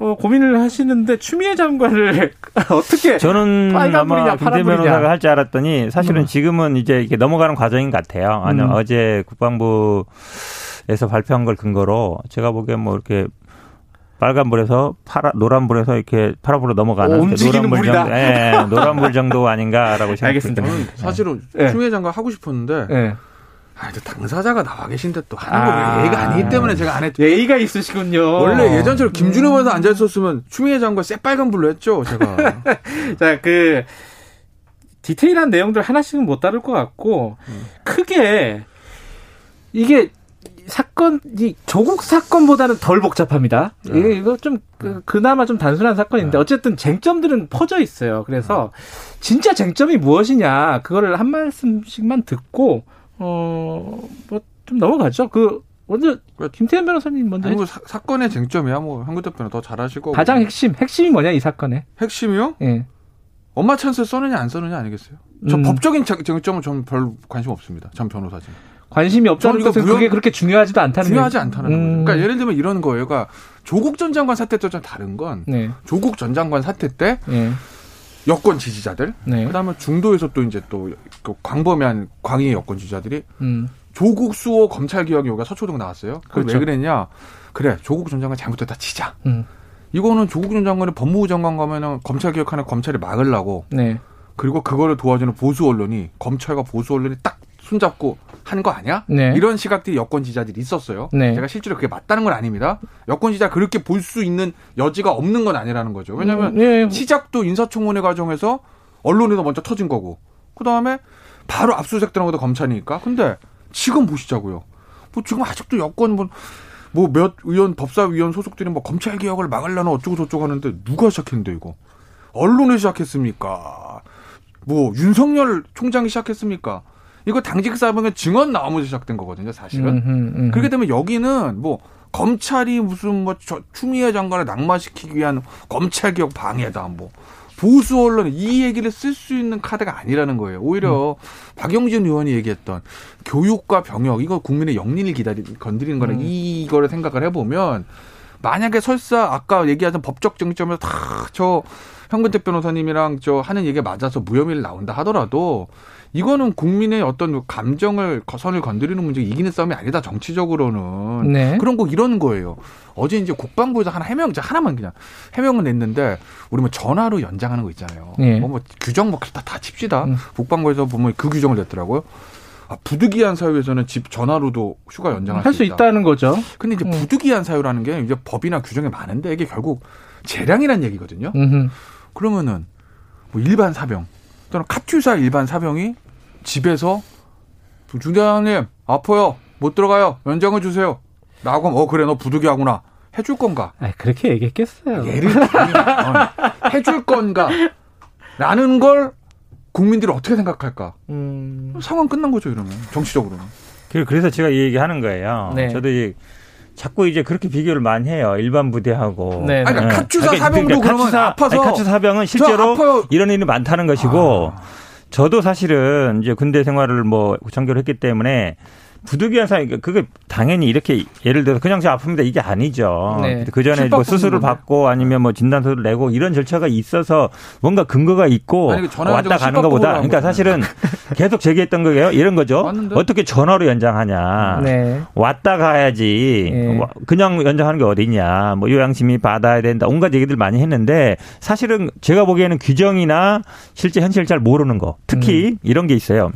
어, 고민을 하시는데 추미애 장관을 어떻게 저는 아마 김대 변호사가 할 줄 알았더니 사실은 음. 지금은 이제 이게 넘어가는 과정인 것 같아요. 아니 음. 어제 국방부에서 발표한 걸 근거로 제가 보기엔 뭐 이렇게 빨간불에서 파라 노란불에서 이렇게 파란불로 넘어가는 오, 움직이는 노란불 정도, 예, 노란불 정도 아닌가라고 생각했습니다. 저는 사실은 네. 추미애 장관 하고 싶었는데 네. 아, 이 당사자가 나와 계신데 또 하는 거 아, 예의가 아니기 때문에 제가 안 했죠. 예의가 있으시군요. 원래 예전처럼 김준호 변호사 앉아 있었으면 추미애 장관 새빨간 불로 했죠, 제가. 자, 그 디테일한 내용들 하나씩은 못 다룰 것 같고 음. 크게 이게 사건이 조국 사건보다는 덜 복잡합니다. 네. 이게 이거 좀 그, 그나마 좀 단순한 사건인데 네. 어쨌든 쟁점들은 퍼져 있어요. 그래서 진짜 쟁점이 무엇이냐 그거를 한 말씀씩만 듣고 어, 뭐, 좀 넘어가죠. 그, 먼저, 김태현 변호사님 먼저. 아니, 사, 사건의 쟁점이야. 뭐, 한국 대표는 더 잘하시고. 가장 핵심, 핵심이 뭐냐, 이 사건에. 핵심이요? 예. 네. 엄마 찬스 써느냐, 안 써느냐 아니겠어요? 저 음. 법적인 쟁점은 저는 별 관심 없습니다. 전 변호사지만. 관심이 없다는 것은 무역... 그게 그렇게 중요하지도 않다는 중요하지 않다는 음. 거죠. 그러니까 예를 들면 이런 거예요. 그러니까 조국 전 장관 사태 때좀 다른 건 네. 조국 전 장관 사태 때 네. 여권 지지자들, 네. 그다음에 중도에서 또 이제 또그 광범위한 광의의 여권 지지자들이 음. 조국 수호 검찰 개혁 요가 서초동 나왔어요. 그렇죠. 왜 그랬냐? 그래 조국 전 장관 잘못했다 치자. 음. 이거는 조국 전 장관이 법무부 장관 가면은 검찰 개혁하는 검찰이 막으려고. 네. 그리고 그거를 도와주는 보수 언론이 검찰과 보수 언론이 딱 손잡고 한거 아니야? 네. 이런 시각들이 여권 지자들이 있었어요. 네. 제가 실제로 그게 맞다는 건 아닙니다. 여권 지자 그렇게 볼 수 있는 여지가 없는 건 아니라는 거죠. 왜냐하면 음, 네. 시작도 인사청문회 과정에서 언론에서 먼저 터진 거고 그 다음에 바로 압수수색 들어간 것도 검찰이니까. 근데 지금 보시자고요. 뭐 지금 아직도 여권 뭐 뭐 몇 의원 법사위원 소속들이 뭐 검찰 개혁을 막으려나 어쩌고 저쩌고 하는데 누가 시작했는데 이거 언론이 시작했습니까? 뭐 윤석열 총장이 시작했습니까? 이거 당직 사병의 증언 나오면서 시작된 거거든요, 사실은. 음흠, 음흠. 그렇게 되면 여기는 뭐 검찰이 무슨 뭐 추미애 장관을 낙마시키기 위한 검찰 개혁 방해다 뭐 보수 언론 이 얘기를 쓸 수 있는 카드가 아니라는 거예요. 오히려 음. 박영진 의원이 얘기했던 교육과 병역 이거 국민의 영린을 기다리 건드리는 거는 음. 이거를 생각을 해보면 만약에 설사 아까 얘기하던 법적 쟁점에서 다저 현근택 변호사님이랑 저 하는 얘기가 맞아서 무혐의를 나온다 하더라도 이거는 국민의 어떤 감정을 선을 건드리는 문제 이기는 싸움이 아니다 정치적으로는 네. 그런 거 이런 거예요. 어제 이제 국방부에서 하나 해명 하나만 그냥 해명을 냈는데 우리 뭐 전화로 연장하는 거 있잖아요. 네. 뭐, 뭐 규정 뭐다 다 칩시다. 음. 국방부에서 보면 그 규정을 냈더라고요. 아, 부득이한 사유에서는 집 전화로도 휴가 연장할 수, 수 있다 는 거죠. 근데 이제 음. 부득이한 사유라는 게 이제 법이나 규정에 많은데 이게 결국 재량이라는 얘기거든요. 음흠. 그러면은 뭐 일반 사병 또는 카투사 일반 사병이 집에서 중대장님 아파요 못 들어가요 연장을 주세요 라고 하면 어 그래 너 부득이하구나 해줄 건가? 아 그렇게 얘기했겠어요. 예를 들면 어, 해줄 건가? 라는 걸 국민들이 어떻게 생각할까? 음... 상황 끝난 거죠 이러면 정치적으로는. 그래서 제가 이 얘기하는 거예요. 네. 저도 이제 자꾸 이제 그렇게 비교를 많이 해요. 일반 부대하고. 네. 아니, 그러니까 카투사 그러니까 사병도 그러니까 카투사, 아파서 아니, 카투사 사병은 실제로 이런 일이 많다는 것이고 아. 저도 사실은 이제 군대 생활을 뭐 전교를 했기 때문에 부득이한 상황, 그게 당연히 이렇게 예를 들어서 그냥 저 아픕니다 이게 아니죠. 네. 그 전에 뭐 수술을 받고 아니면 뭐 진단서를 내고 이런 절차가 있어서 뭔가 근거가 있고 아니, 그 왔다 가는 것보다 그러니까 사실은 계속 제기했던 거예요. 이런 거죠. 맞는데? 어떻게 전화로 연장하냐. 네. 왔다 가야지. 네. 그냥 연장하는 게 어디냐. 뭐 요양심이 받아야 된다. 온갖 얘기들 많이 했는데 사실은 제가 보기에는 규정이나 실제 현실을 잘 모르는 거. 특히 음. 이런 게 있어요.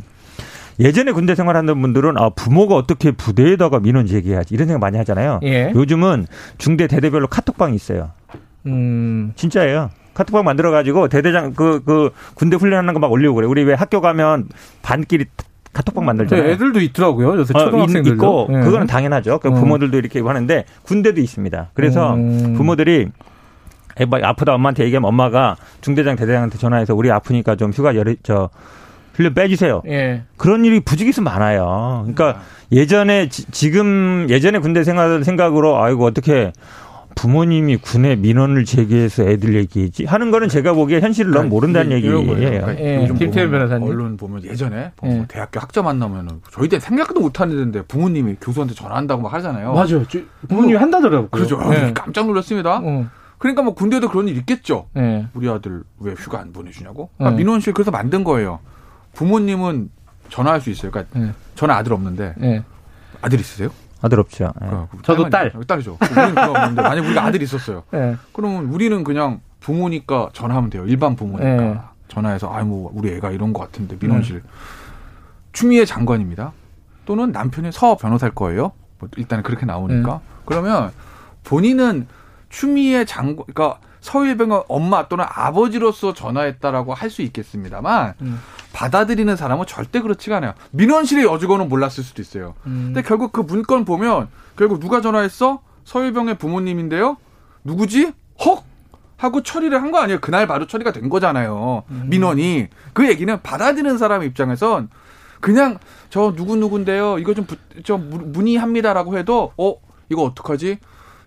예전에 군대 생활하는 분들은 아 부모가 어떻게 부대에다가 민원 제기해야지 이런 생각 많이 하잖아요. 예. 요즘은 중대 대대별로 카톡방이 있어요. 음 진짜예요. 카톡방 만들어 가지고 대대장 그그 그 군대 훈련하는 거 막 올리고 그래. 우리 왜 학교 가면 반끼리 카톡방 만들잖아요. 네, 애들도 있더라고요. 요새 어, 초등학생들도 어, 있고 네. 그거는 당연하죠. 그 부모들도 이렇게 하는데 군대도 있습니다. 그래서 음. 부모들이 애 아프다 엄마한테 얘기하면 엄마가 중대장 대대장한테 전화해서 우리 아프니까 좀 휴가 열이 저 훈련 빼주세요. 예. 그런 일이 부지기수 많아요. 그러니까 아. 예전에 지, 금 예전에 군대 생활 생각으로 아이고 어떻게 부모님이 군에 민원을 제기해서 애들 얘기지 하는 거는 제가 보기에 현실을 너무 모른다는 예, 얘기예요. 그러니까 예, 김태현 변호사님. 언론 보면 예전에 예. 대학교 학점 만나면은 저희 때 생각도 못 하는데 부모님이 교수한테 전화한다고 막 하잖아요. 맞아요. 부모님이 한다더라고요. 그렇죠. 예. 깜짝 놀랐습니다. 어. 그러니까 뭐 군대도 그런 일 있겠죠. 예. 우리 아들 왜 휴가 안 보내주냐고. 그러니까 민원 실 그래서 만든 거예요. 부모님은 전화할 수 있어요. 그러니까 네. 저는 아들 없는데 네. 아들 있으세요? 아들 없죠. 네. 저도 딸. 딸이죠. 우리는 그거 없는데 만약 우리가 아들이 있었어요. 네. 그러면 우리는 그냥 부모니까 전화하면 돼요. 일반 부모니까 네. 전화해서 아뭐 우리 애가 이런 것 같은데 민원실 추미애 장관입니다. 또는 남편의 서 변호사일 거예요. 뭐 일단은 그렇게 나오니까 그러면 본인은 추미애 장관 그러니까 서일병의 엄마 또는 아버지로서 전화했다라고 할 수 있겠습니다만 음. 받아들이는 사람은 절대 그렇지가 않아요. 민원실의 여직원은 몰랐을 수도 있어요. 음. 근데 결국 그 문건 보면 결국 누가 전화했어? 서일병의 부모님인데요. 누구지? 헉 하고 처리를 한 거 아니에요. 그날 바로 처리가 된 거잖아요. 음. 민원이 그 얘기는 받아들이는 사람 입장에선 그냥 저 누구 누군데요. 이거 좀 저 문의합니다라고 해도 어 이거 어떡하지?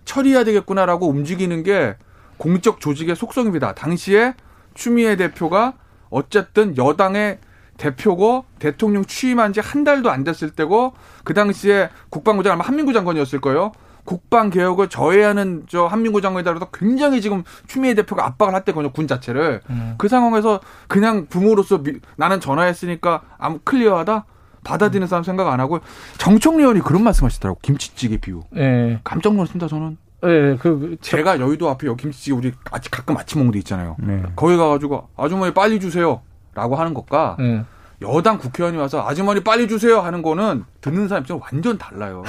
처리해야 되겠구나라고 움직이는 게 공적 조직의 속성입니다. 당시에 추미애 대표가 어쨌든 여당의 대표고 대통령 취임한 지 한 달도 안 됐을 때고 그 당시에 국방부 장관 한민구 장관이었을 거예요. 국방 개혁을 저해하는 저 한민구 장관에 따라서 굉장히 지금 추미애 대표가 압박을 했대거든요 군 자체를 음. 그 상황에서 그냥 부모로서 미, 나는 전화했으니까 아무 클리어하다 받아들이는 사람 생각 안 하고 정청래 의원이 그런 말씀하시더라고 김치찌개 비유 네. 깜짝 놀랐습니다 저는 네, 그 제가 여의도 앞에 여기 김치찌개 우리 아직 가끔 아침 먹는 데 있잖아요. 네. 거기 가가지고 아주머니 빨리 주세요라고 하는 것과 네. 여당 국회의원이 와서 아주머니 빨리 주세요 하는 거는 듣는 사람 입장 완전 달라요.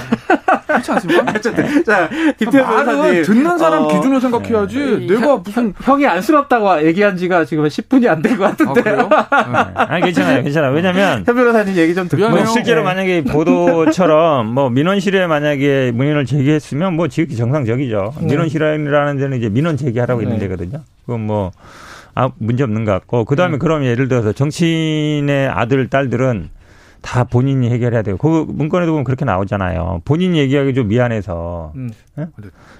그렇지 않습니까? 자, 김태현 변호사님. 듣는 사람 어, 기준으로 생각해야지. 네. 내가 무슨. 형이 안쓰럽다고 얘기한 지가 지금 10분이 안 된 것 같은데. 아, 네. 아니, 괜찮아요. 괜찮아요. 왜냐면. 현 변호사님 얘기 좀 듣고. 뭐 실제로 네. 만약에 보도처럼 뭐 민원 실에 만약에 문의를 제기했으면 뭐 지극히 정상적이죠. 네. 민원 실이라는 데는 이제 민원 제기하라고 있는 네. 데거든요. 그건 뭐. 아, 문제 없는 것 같고. 그 다음에 음. 그럼 예를 들어서 정치인의 아들, 딸들은 다 본인이 해결해야 돼요. 그 문건에도 보면 그렇게 나오잖아요. 본인이 얘기하기 좀 미안해서 음. 네?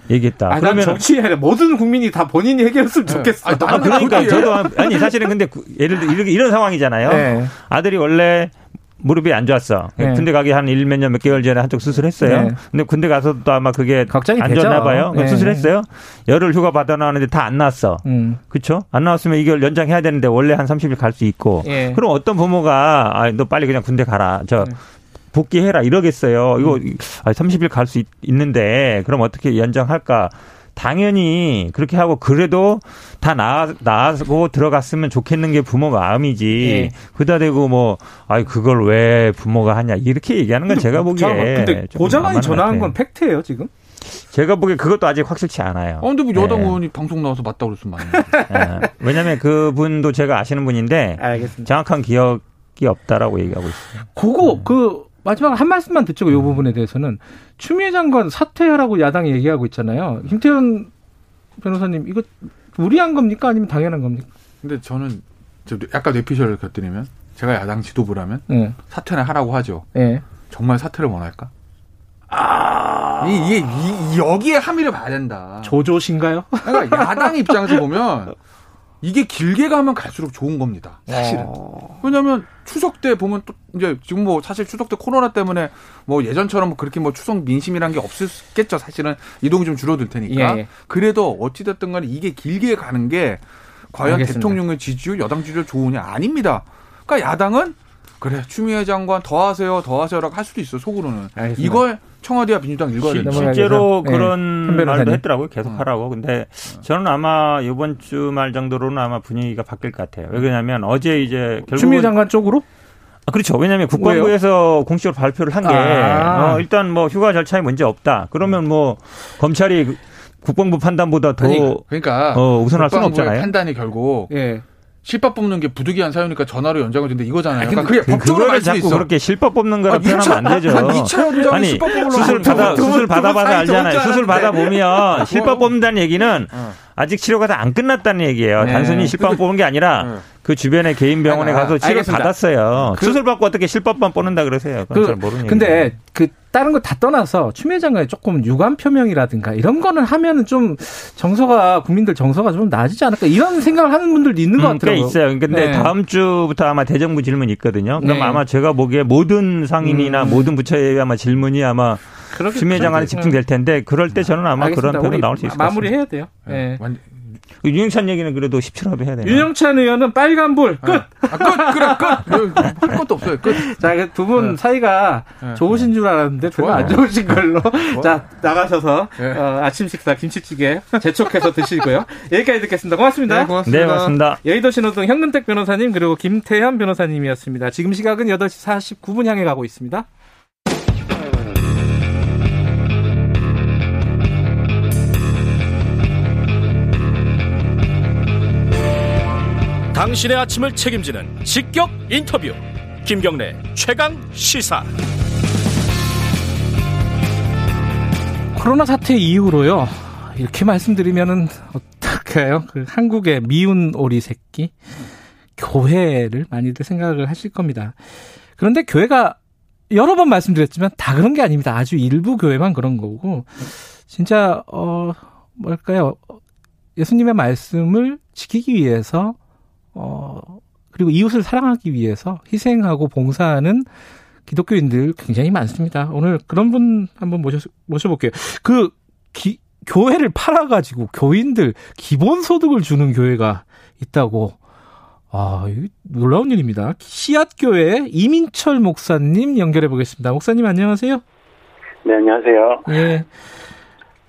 얘기했다. 아, 그러면 정치에 모든 국민이 다 본인이 해결했으면 네. 좋겠어. 아, 아, 그러니까 저도 아니 사실은 근데 예를 들어 이런 상황이잖아요. 네. 아들이 원래 무릎이 안 좋았어. 네. 군대 가기 한 일 몇 년 몇 개월 전에 한쪽 수술했어요. 네. 근데 군대 가서도 아마 그게 걱정이 안 좋나 봐요. 네. 수술했어요. 열흘 휴가 받아 나왔는데 다 안 나왔어. 음. 그렇죠? 안 나왔으면 이걸 연장해야 되는데 원래 한 30일 갈 수 있고. 예. 그럼 어떤 부모가 아, 너 빨리 그냥 군대 가라. 저 네. 복귀해라 이러겠어요. 이거 음. 30일 갈 수 있는데 그럼 어떻게 연장할까? 당연히 그렇게 하고 그래도 다 나아, 나고 들어갔으면 좋겠는 게 부모 마음이지. 네. 그다 대고 뭐, 아이, 그걸 왜 부모가 하냐. 이렇게 얘기하는 건 제가 보기에. 근데 고장관이 전화한 건 팩트예요, 지금? 제가 보기에 그것도 아직 확실치 않아요. 어, 근데 뭐 여당 네. 의원이 방송 나와서 맞다고 그랬으면 맞는 네. 왜냐면 그 분도 제가 아시는 분인데. 알겠습니다. 정확한 기억이 없다라고 얘기하고 있어요. 그거, 네. 그, 마지막 한 말씀만 듣죠. 이 부분에 대해서는 추미애 장관 사퇴하라고 야당이 얘기하고 있잖아요. 김태현 변호사님 이거 무리한 겁니까 아니면 당연한 겁니까? 근데 저는 약간 뇌피셜을 곁들이면 제가 야당 지도부라면 네. 사퇴는 하라고 하죠. 네. 정말 사퇴를 원할까? 아 이게 이, 여기에 함의를 봐야 된다. 조조신가요? 그러니까 야당 입장에서 보면 이게 길게 가면 갈수록 좋은 겁니다. 사실은. 어... 왜냐하면 추석 때 보면 또 이제 지금 뭐 사실 추석 때 코로나 때문에 뭐 예전처럼 그렇게 뭐 추석 민심이란 게 없었겠죠. 사실은 이동이 좀 줄어들 테니까. 예. 그래도 어찌 됐든 간에 이게 길게 가는 게 과연 알겠습니다. 대통령의 지지율, 여당 지지율 좋으냐 아닙니다. 그러니까 야당은 그래 추미애 장관 더 하세요, 더 하세요라고 할 수도 있어 속으로는. 알겠습니다. 이걸 청와대와 민주당 된다. 실제로 네. 그런 네. 말도 했더라고요. 계속 음. 하라고. 근데 저는 아마 이번 주말 정도로는 아마 분위기가 바뀔 것 같아요. 왜냐하면 어제 이제 결국 추미애 장관 쪽으로? 아, 그렇죠. 왜냐하면 국방부에서 왜요? 공식으로 발표를 한게 아. 어, 일단 뭐 휴가 절차에 문제 없다. 그러면 뭐 검찰이 국방부 판단보다 더 아니, 그러니까 어, 우선할 수는 없잖아요. 판단이 결국 예. 실밥 뽑는 게 부득이한 사유니까 전화로 연장을 준다 이거잖아요. 그러니까 그게 그, 법적으로 자꾸 있어. 그렇게 실밥 뽑는 거라 표현하면 안 되죠. 아니 수술 받아 수술 받아 받아 알잖아요. 수술 받아 보면 실밥 뽑는다는 얘기는 어. 아직 치료가 다 안 끝났다는 얘기예요. 네. 단순히 실밥 뽑은 게 아니라 네. 그 주변에 개인 병원에 가서 치료 받았어요. 그, 수술 받고 어떻게 실밥만 뽑는다 그러세요? 그건 그, 잘 모르는 근데 그 다른 거 다 떠나서 추미애 장관이 조금 유감 표명이라든가 이런 거는 하면은 좀 정서가 국민들 정서가 좀 나아지지 않을까 이런 생각을 하는 분들도 있는 것 음, 같아요. 있어요. 근데 네. 다음 주부터 아마 대정부 질문 있거든요. 그럼 네. 아마 제가 보기에 모든 상인이나 음. 모든 부처에 아마 질문이 아마 추미애 장관에 집중될 텐데 그럴 때 저는 아마 알겠습니다. 그런 표현 나올 수 있을 것 같습니다. 마무리해야 돼요. 네. 네. 그 윤영찬 얘기는 그래도 17호로 해야 되나? 윤영찬 의원은 빨간불 끝. 아, 아, 끝 그래 끝. 할 것도 없어요 끝. 자 두분 네. 사이가 네. 좋으신 줄 알았는데 별로 안 좋으신 걸로. 자 나가셔서 네. 어, 아침 식사 김치찌개 재촉해서 드시고요. 여기까지 듣겠습니다. 고맙습니다. 네, 고맙습니다. 네, 고맙습니다. 여의도 신호등 현근택 변호사님 그리고 김태현 변호사님이었습니다. 지금 시각은 8시 49분 향해 가고 있습니다. 당신의 아침을 책임지는 직격 인터뷰. 김경래 최강 시사. 코로나 사태 이후로요. 이렇게 말씀드리면은 어떡해요? 그 한국의 미운 오리 새끼. 교회를 많이들 생각을 하실 겁니다. 그런데 교회가 여러 번 말씀드렸지만 다 그런 게 아닙니다. 아주 일부 교회만 그런 거고. 진짜 어 뭘까요? 예수님의 말씀을 지키기 위해서 어, 그리고 이웃을 사랑하기 위해서 희생하고 봉사하는 기독교인들 굉장히 많습니다. 오늘 그런 분 한번 모셔, 모셔볼게요. 그, 기, 교회를 팔아가지고 교인들 기본소득을 주는 교회가 있다고. 아, 놀라운 일입니다. 씨앗교회 이민철 목사님 연결해 보겠습니다. 목사님 안녕하세요. 네, 안녕하세요. 예.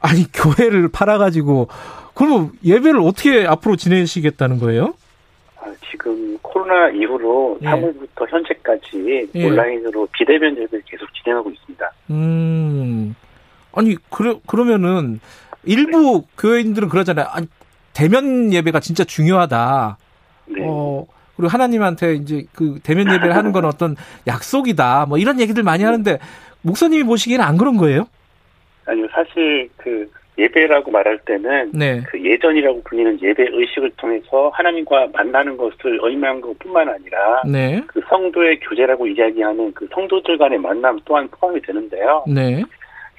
아니, 교회를 팔아가지고, 그럼 예배를 어떻게 앞으로 지내시겠다는 거예요? 지금 코로나 이후로 예. 3월부터 현재까지 예. 온라인으로 비대면 예배를 계속 진행하고 있습니다. 음. 아니, 그래, 그러면은 일부 네. 교회인들은 그러잖아요. 아니, 대면 예배가 진짜 중요하다. 네. 어, 그리고 하나님한테 이제 그 대면 예배를 하는 건 어떤 약속이다. 뭐 이런 얘기들 많이 하는데 목사님이 보시기에는 안 그런 거예요? 아니요, 사실 그 예배라고 말할 때는 네. 그 예전이라고 불리는 예배 의식을 통해서 하나님과 만나는 것을 의미한 것뿐만 아니라 네. 그 성도의 교제라고 이야기하는 그 성도들 간의 만남 또한 포함이 되는데요. 네.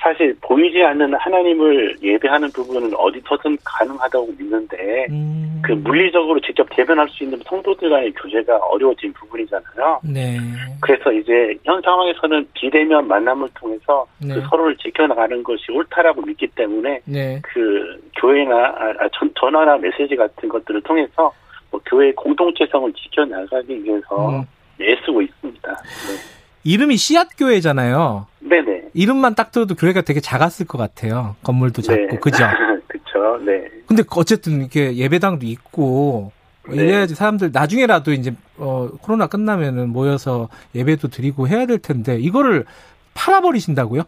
사실 보이지 않는 하나님을 예배하는 부분은 어디서든 가능하다고 믿는데 음. 그 물리적으로 직접 대변할 수 있는 성도들 간의 교제가 어려워진 부분이잖아요. 네. 그래서 이제 현 상황에서는 비대면 만남을 통해서 그 네. 그 서로를 지켜나가는 것이 옳다라고 믿기 때문에 네. 그 교회나 아, 전, 전화나 메시지 같은 것들을 통해서 뭐 교회의 공동체성을 지켜나가기 위해서 음. 애쓰고 있습니다. 네. 이름이 씨앗 교회잖아요. 네네. 이름만 딱 들어도 교회가 되게 작았을 것 같아요. 건물도 작고, 네. 그죠? 그쵸, 네. 근데 어쨌든 이렇게 예배당도 있고, 네. 이래야지 사람들 나중에라도 이제, 어, 코로나 끝나면은 모여서 예배도 드리고 해야 될 텐데, 이거를 팔아버리신다고요?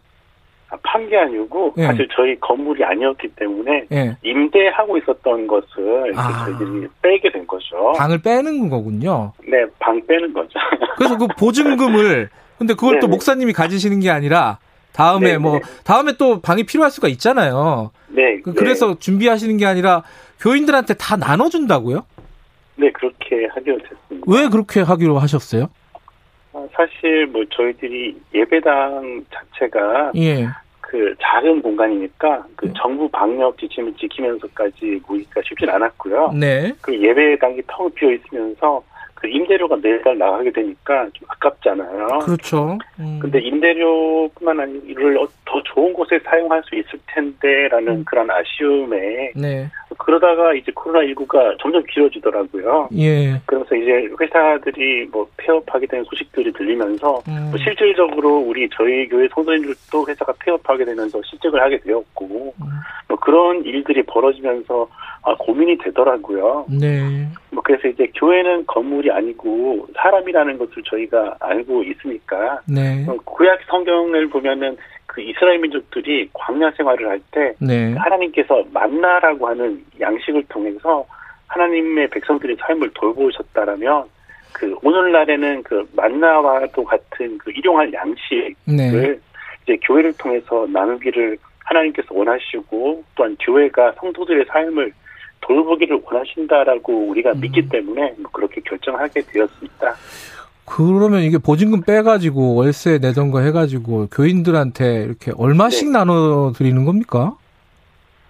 아, 판게 아니고, 네. 사실 저희 건물이 아니었기 때문에, 네. 임대하고 있었던 것을 아. 저희들이 빼게 된 거죠. 방을 빼는 거군요. 네, 방 빼는 거죠. 그래서 그 보증금을 근데 그걸 네네. 또 목사님이 가지시는 게 아니라 다음에 네네. 뭐 다음에 또 방이 필요할 수가 있잖아요. 네. 그, 그래서 네. 준비하시는 게 아니라 교인들한테 다 나눠준다고요? 네, 그렇게 하기로 됐습니다. 왜 그렇게 하기로 하셨어요? 아, 사실 뭐 저희들이 예배당 자체가 예. 그 작은 공간이니까 그 네. 정부 방역 지침을 지키면서까지 모기가 쉽진 않았고요. 네. 그 예배당이 텅 비어 있으면서 그 임대료가 매달 나가게 되니까 좀 아깝잖아요. 그렇죠. 음. 근데 임대료뿐만 아니라 이를 더 좋은 곳에 사용할 수 있을 텐데라는 음. 그런 아쉬움에 네. 그러다가 이제 코로나19가 점점 길어지더라고요. 예. 그래서 이제 회사들이 뭐 폐업하게 되는 소식들이 들리면서 음. 뭐 실질적으로 우리 저희 교회 성도님들도 회사가 폐업하게 되면서 실직을 하게 되었고 음. 뭐 그런 일들이 벌어지면서 아, 고민이 되더라고요. 네. 뭐 그래서 이제 교회는 건물이 아니고 사람이라는 것을 저희가 알고 있으니까 네. 구약 성경을 보면은 그 이스라엘 민족들이 광야 생활을 할때 네. 하나님께서 만나라고 하는 양식을 통해서 하나님의 백성들의 삶을 돌보셨다라면 그 오늘날에는 그 만나와도 같은 그 일용할 양식을 네. 이제 교회를 통해서 나누기를 하나님께서 원하시고 또한 교회가 성도들의 삶을 돌보기를 원하신다라고 우리가 음. 믿기 때문에 뭐 그렇게 결정하게 되었습니다. 그러면 이게 보증금 빼가지고 월세 내던 거 해가지고 교인들한테 이렇게 얼마씩 네. 나눠 드리는 겁니까?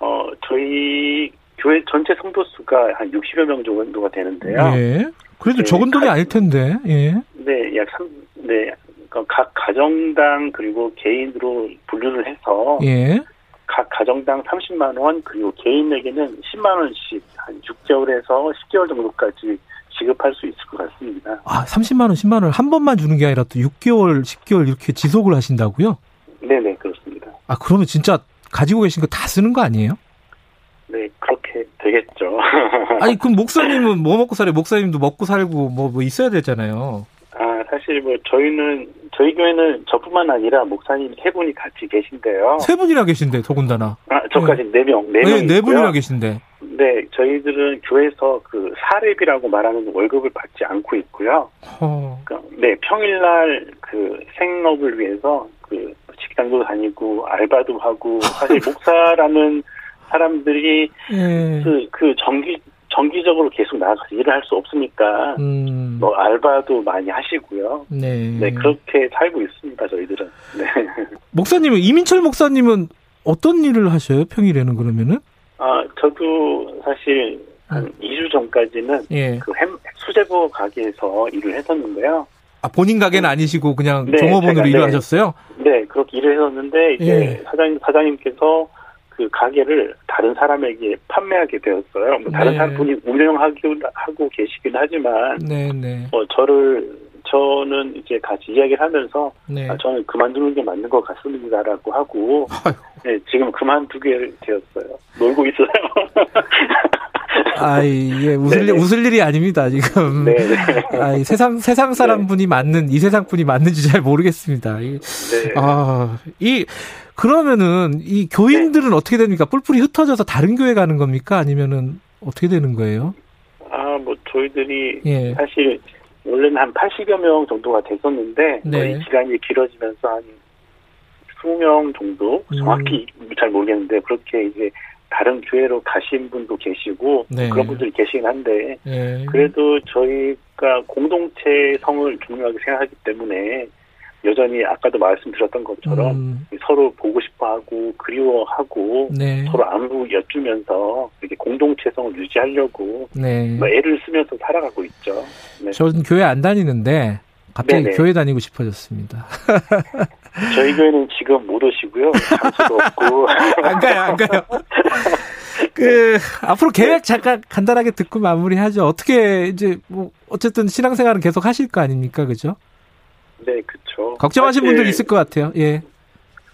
어, 저희 교회 전체 성도 수가 한 60여 명 정도가 되는데요. 예. 그래도 네, 적은 돈이 가, 아닐 텐데, 예. 네, 약 3, 네. 그러니까 각 가정당 그리고 개인으로 분류를 해서. 예. 각 가정당 30만 원 그리고 개인에게는 10만 원씩 한 6개월에서 10개월 정도까지 지급할 수 있을 것 같습니다. 아, 30만 원, 10만 원을 한 번만 주는 게 아니라 또 6개월, 10개월 이렇게 지속을 하신다고요? 네 네, 그렇습니다. 아, 그러면 진짜 가지고 계신 거 다 쓰는 거 아니에요? 네, 그렇게 되겠죠. 아니, 그럼 목사님은 뭐 먹고 살아요? 목사님도 먹고 살고 뭐, 뭐 있어야 되잖아요. 아, 사실 뭐 저희는 저희 교회는 저뿐만 아니라 목사님 세 분이 같이 계신데요. 세 분이나 계신데 더군다나. 아, 저까지 네 명, 네, 네 명. 네 분이나 계신데. 네, 저희들은 교회에서 그 사례비라고 말하는 월급을 받지 않고 있고요. 어. 그러니까 네, 평일날 그 생업을 위해서 그 식당도 다니고 알바도 하고 사실 목사라는 사람들이 네. 그, 그 정기 정기적으로 계속 나가서 일을 할 수 없으니까 음. 뭐 알바도 많이 하시고요. 네. 네 그렇게 살고 있습니다 저희들은. 네. 목사님은 이민철 목사님은 어떤 일을 하셔요 평일에는 그러면은? 아 저도 사실 한 음. 2주 전까지는 예. 그 햄, 수제버 가게에서 일을 했었는데요. 아 본인 가게는 아니시고 그냥 네, 종업원으로 일을 네, 하셨어요? 네 그렇게 일을 했었는데 이제 예. 사장님 사장님께서 그 가게를 다른 사람에게 판매하게 되었어요. 뭐 다른 네. 사람 분이 운영하고 하고 계시긴 하지만, 네, 네. 어, 저를 저는 이제 같이 이야기를 하면서 네. 아, 저는 그만두는 게 맞는 것 같습니다라고 하고, 네, 지금 그만두게 되었어요. 놀고 있어요. 아, 이게 웃을, 일, 웃을 일이 아닙니다, 지금. 네. 아, 세상, 세상 사람 네. 분이 맞는, 이 세상 분이 맞는지 잘 모르겠습니다. 네. 아, 이, 그러면은, 이 교인들은 네. 어떻게 됩니까? 뿔뿔이 흩어져서 다른 교회 가는 겁니까? 아니면은, 어떻게 되는 거예요? 아, 뭐, 저희들이, 예. 사실, 원래는 한 80여 명 정도가 됐었는데, 네. 기간이 길어지면서 한 20명 정도, 정확히 음. 잘 모르겠는데, 그렇게 이제, 다른 교회로 가신 분도 계시고 네. 그런 분들이 계시긴 한데 네. 그래도 저희가 공동체 성을 중요하게 생각하기 때문에 여전히 아까도 말씀드렸던 것처럼 음. 서로 보고 싶어하고 그리워하고 네. 서로 안부 여쭈면서 이렇게 공동체성을 유지하려고 네. 뭐 애를 쓰면서 살아가고 있죠. 네. 저는 교회 안 다니는데 갑자기 네네. 교회 다니고 싶어졌습니다. 저희 교회는 지금 못 오시고요. 장소도 없고. 안 가요, 안 가요. 그, 앞으로 계획 네. 잠깐 간단하게 듣고 마무리하죠. 어떻게, 이제, 뭐, 어쨌든 신앙생활은 계속 하실 거 아닙니까? 그죠? 네, 그쵸. 걱정하신 분들 있을 것 같아요. 예.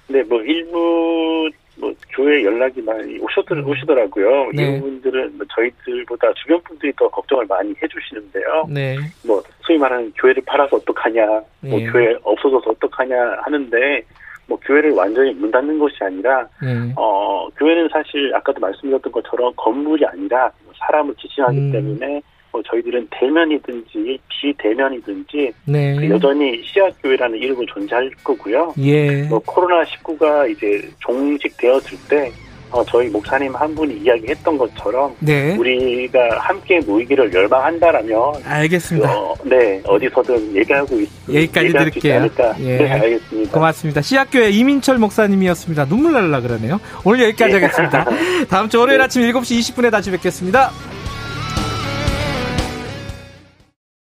네, 뭐, 일부 뭐 교회 연락이 많이 오셨더, 음. 오시더라고요. 네. 이분들은 뭐 저희들보다 주변 분들이 더 걱정을 많이 해주시는데요. 네. 뭐 소위 말하는 교회를 팔아서 어떡하냐, 뭐 네. 뭐 교회 없어져서 어떡하냐 하는데 뭐 교회를 완전히 문 닫는 것이 아니라 네. 어 교회는 사실 아까도 말씀드렸던 것처럼 건물이 아니라 사람을 지칭하기 음. 때문에 뭐 저희들은 대면이든지 비대면이든지 네. 그 여전히 씨앗교회라는 이름은 존재할 거고요. 예. 뭐 코로나 19가 이제 종식되었을 때 어, 저희 목사님 한 분이 이야기했던 것처럼 네. 우리가 함께 모이기를 열망한다라면 알겠습니다. 어, 네 어디서든 얘기하고 있, 여기까지 드릴게요. 예. 네 알겠습니다. 고맙습니다. 씨앗교회 이민철 목사님이었습니다. 눈물 날라 그러네요. 오늘 여기까지 하겠습니다. 다음 주 월요일 네. 아침 7시 20분에 다시 뵙겠습니다.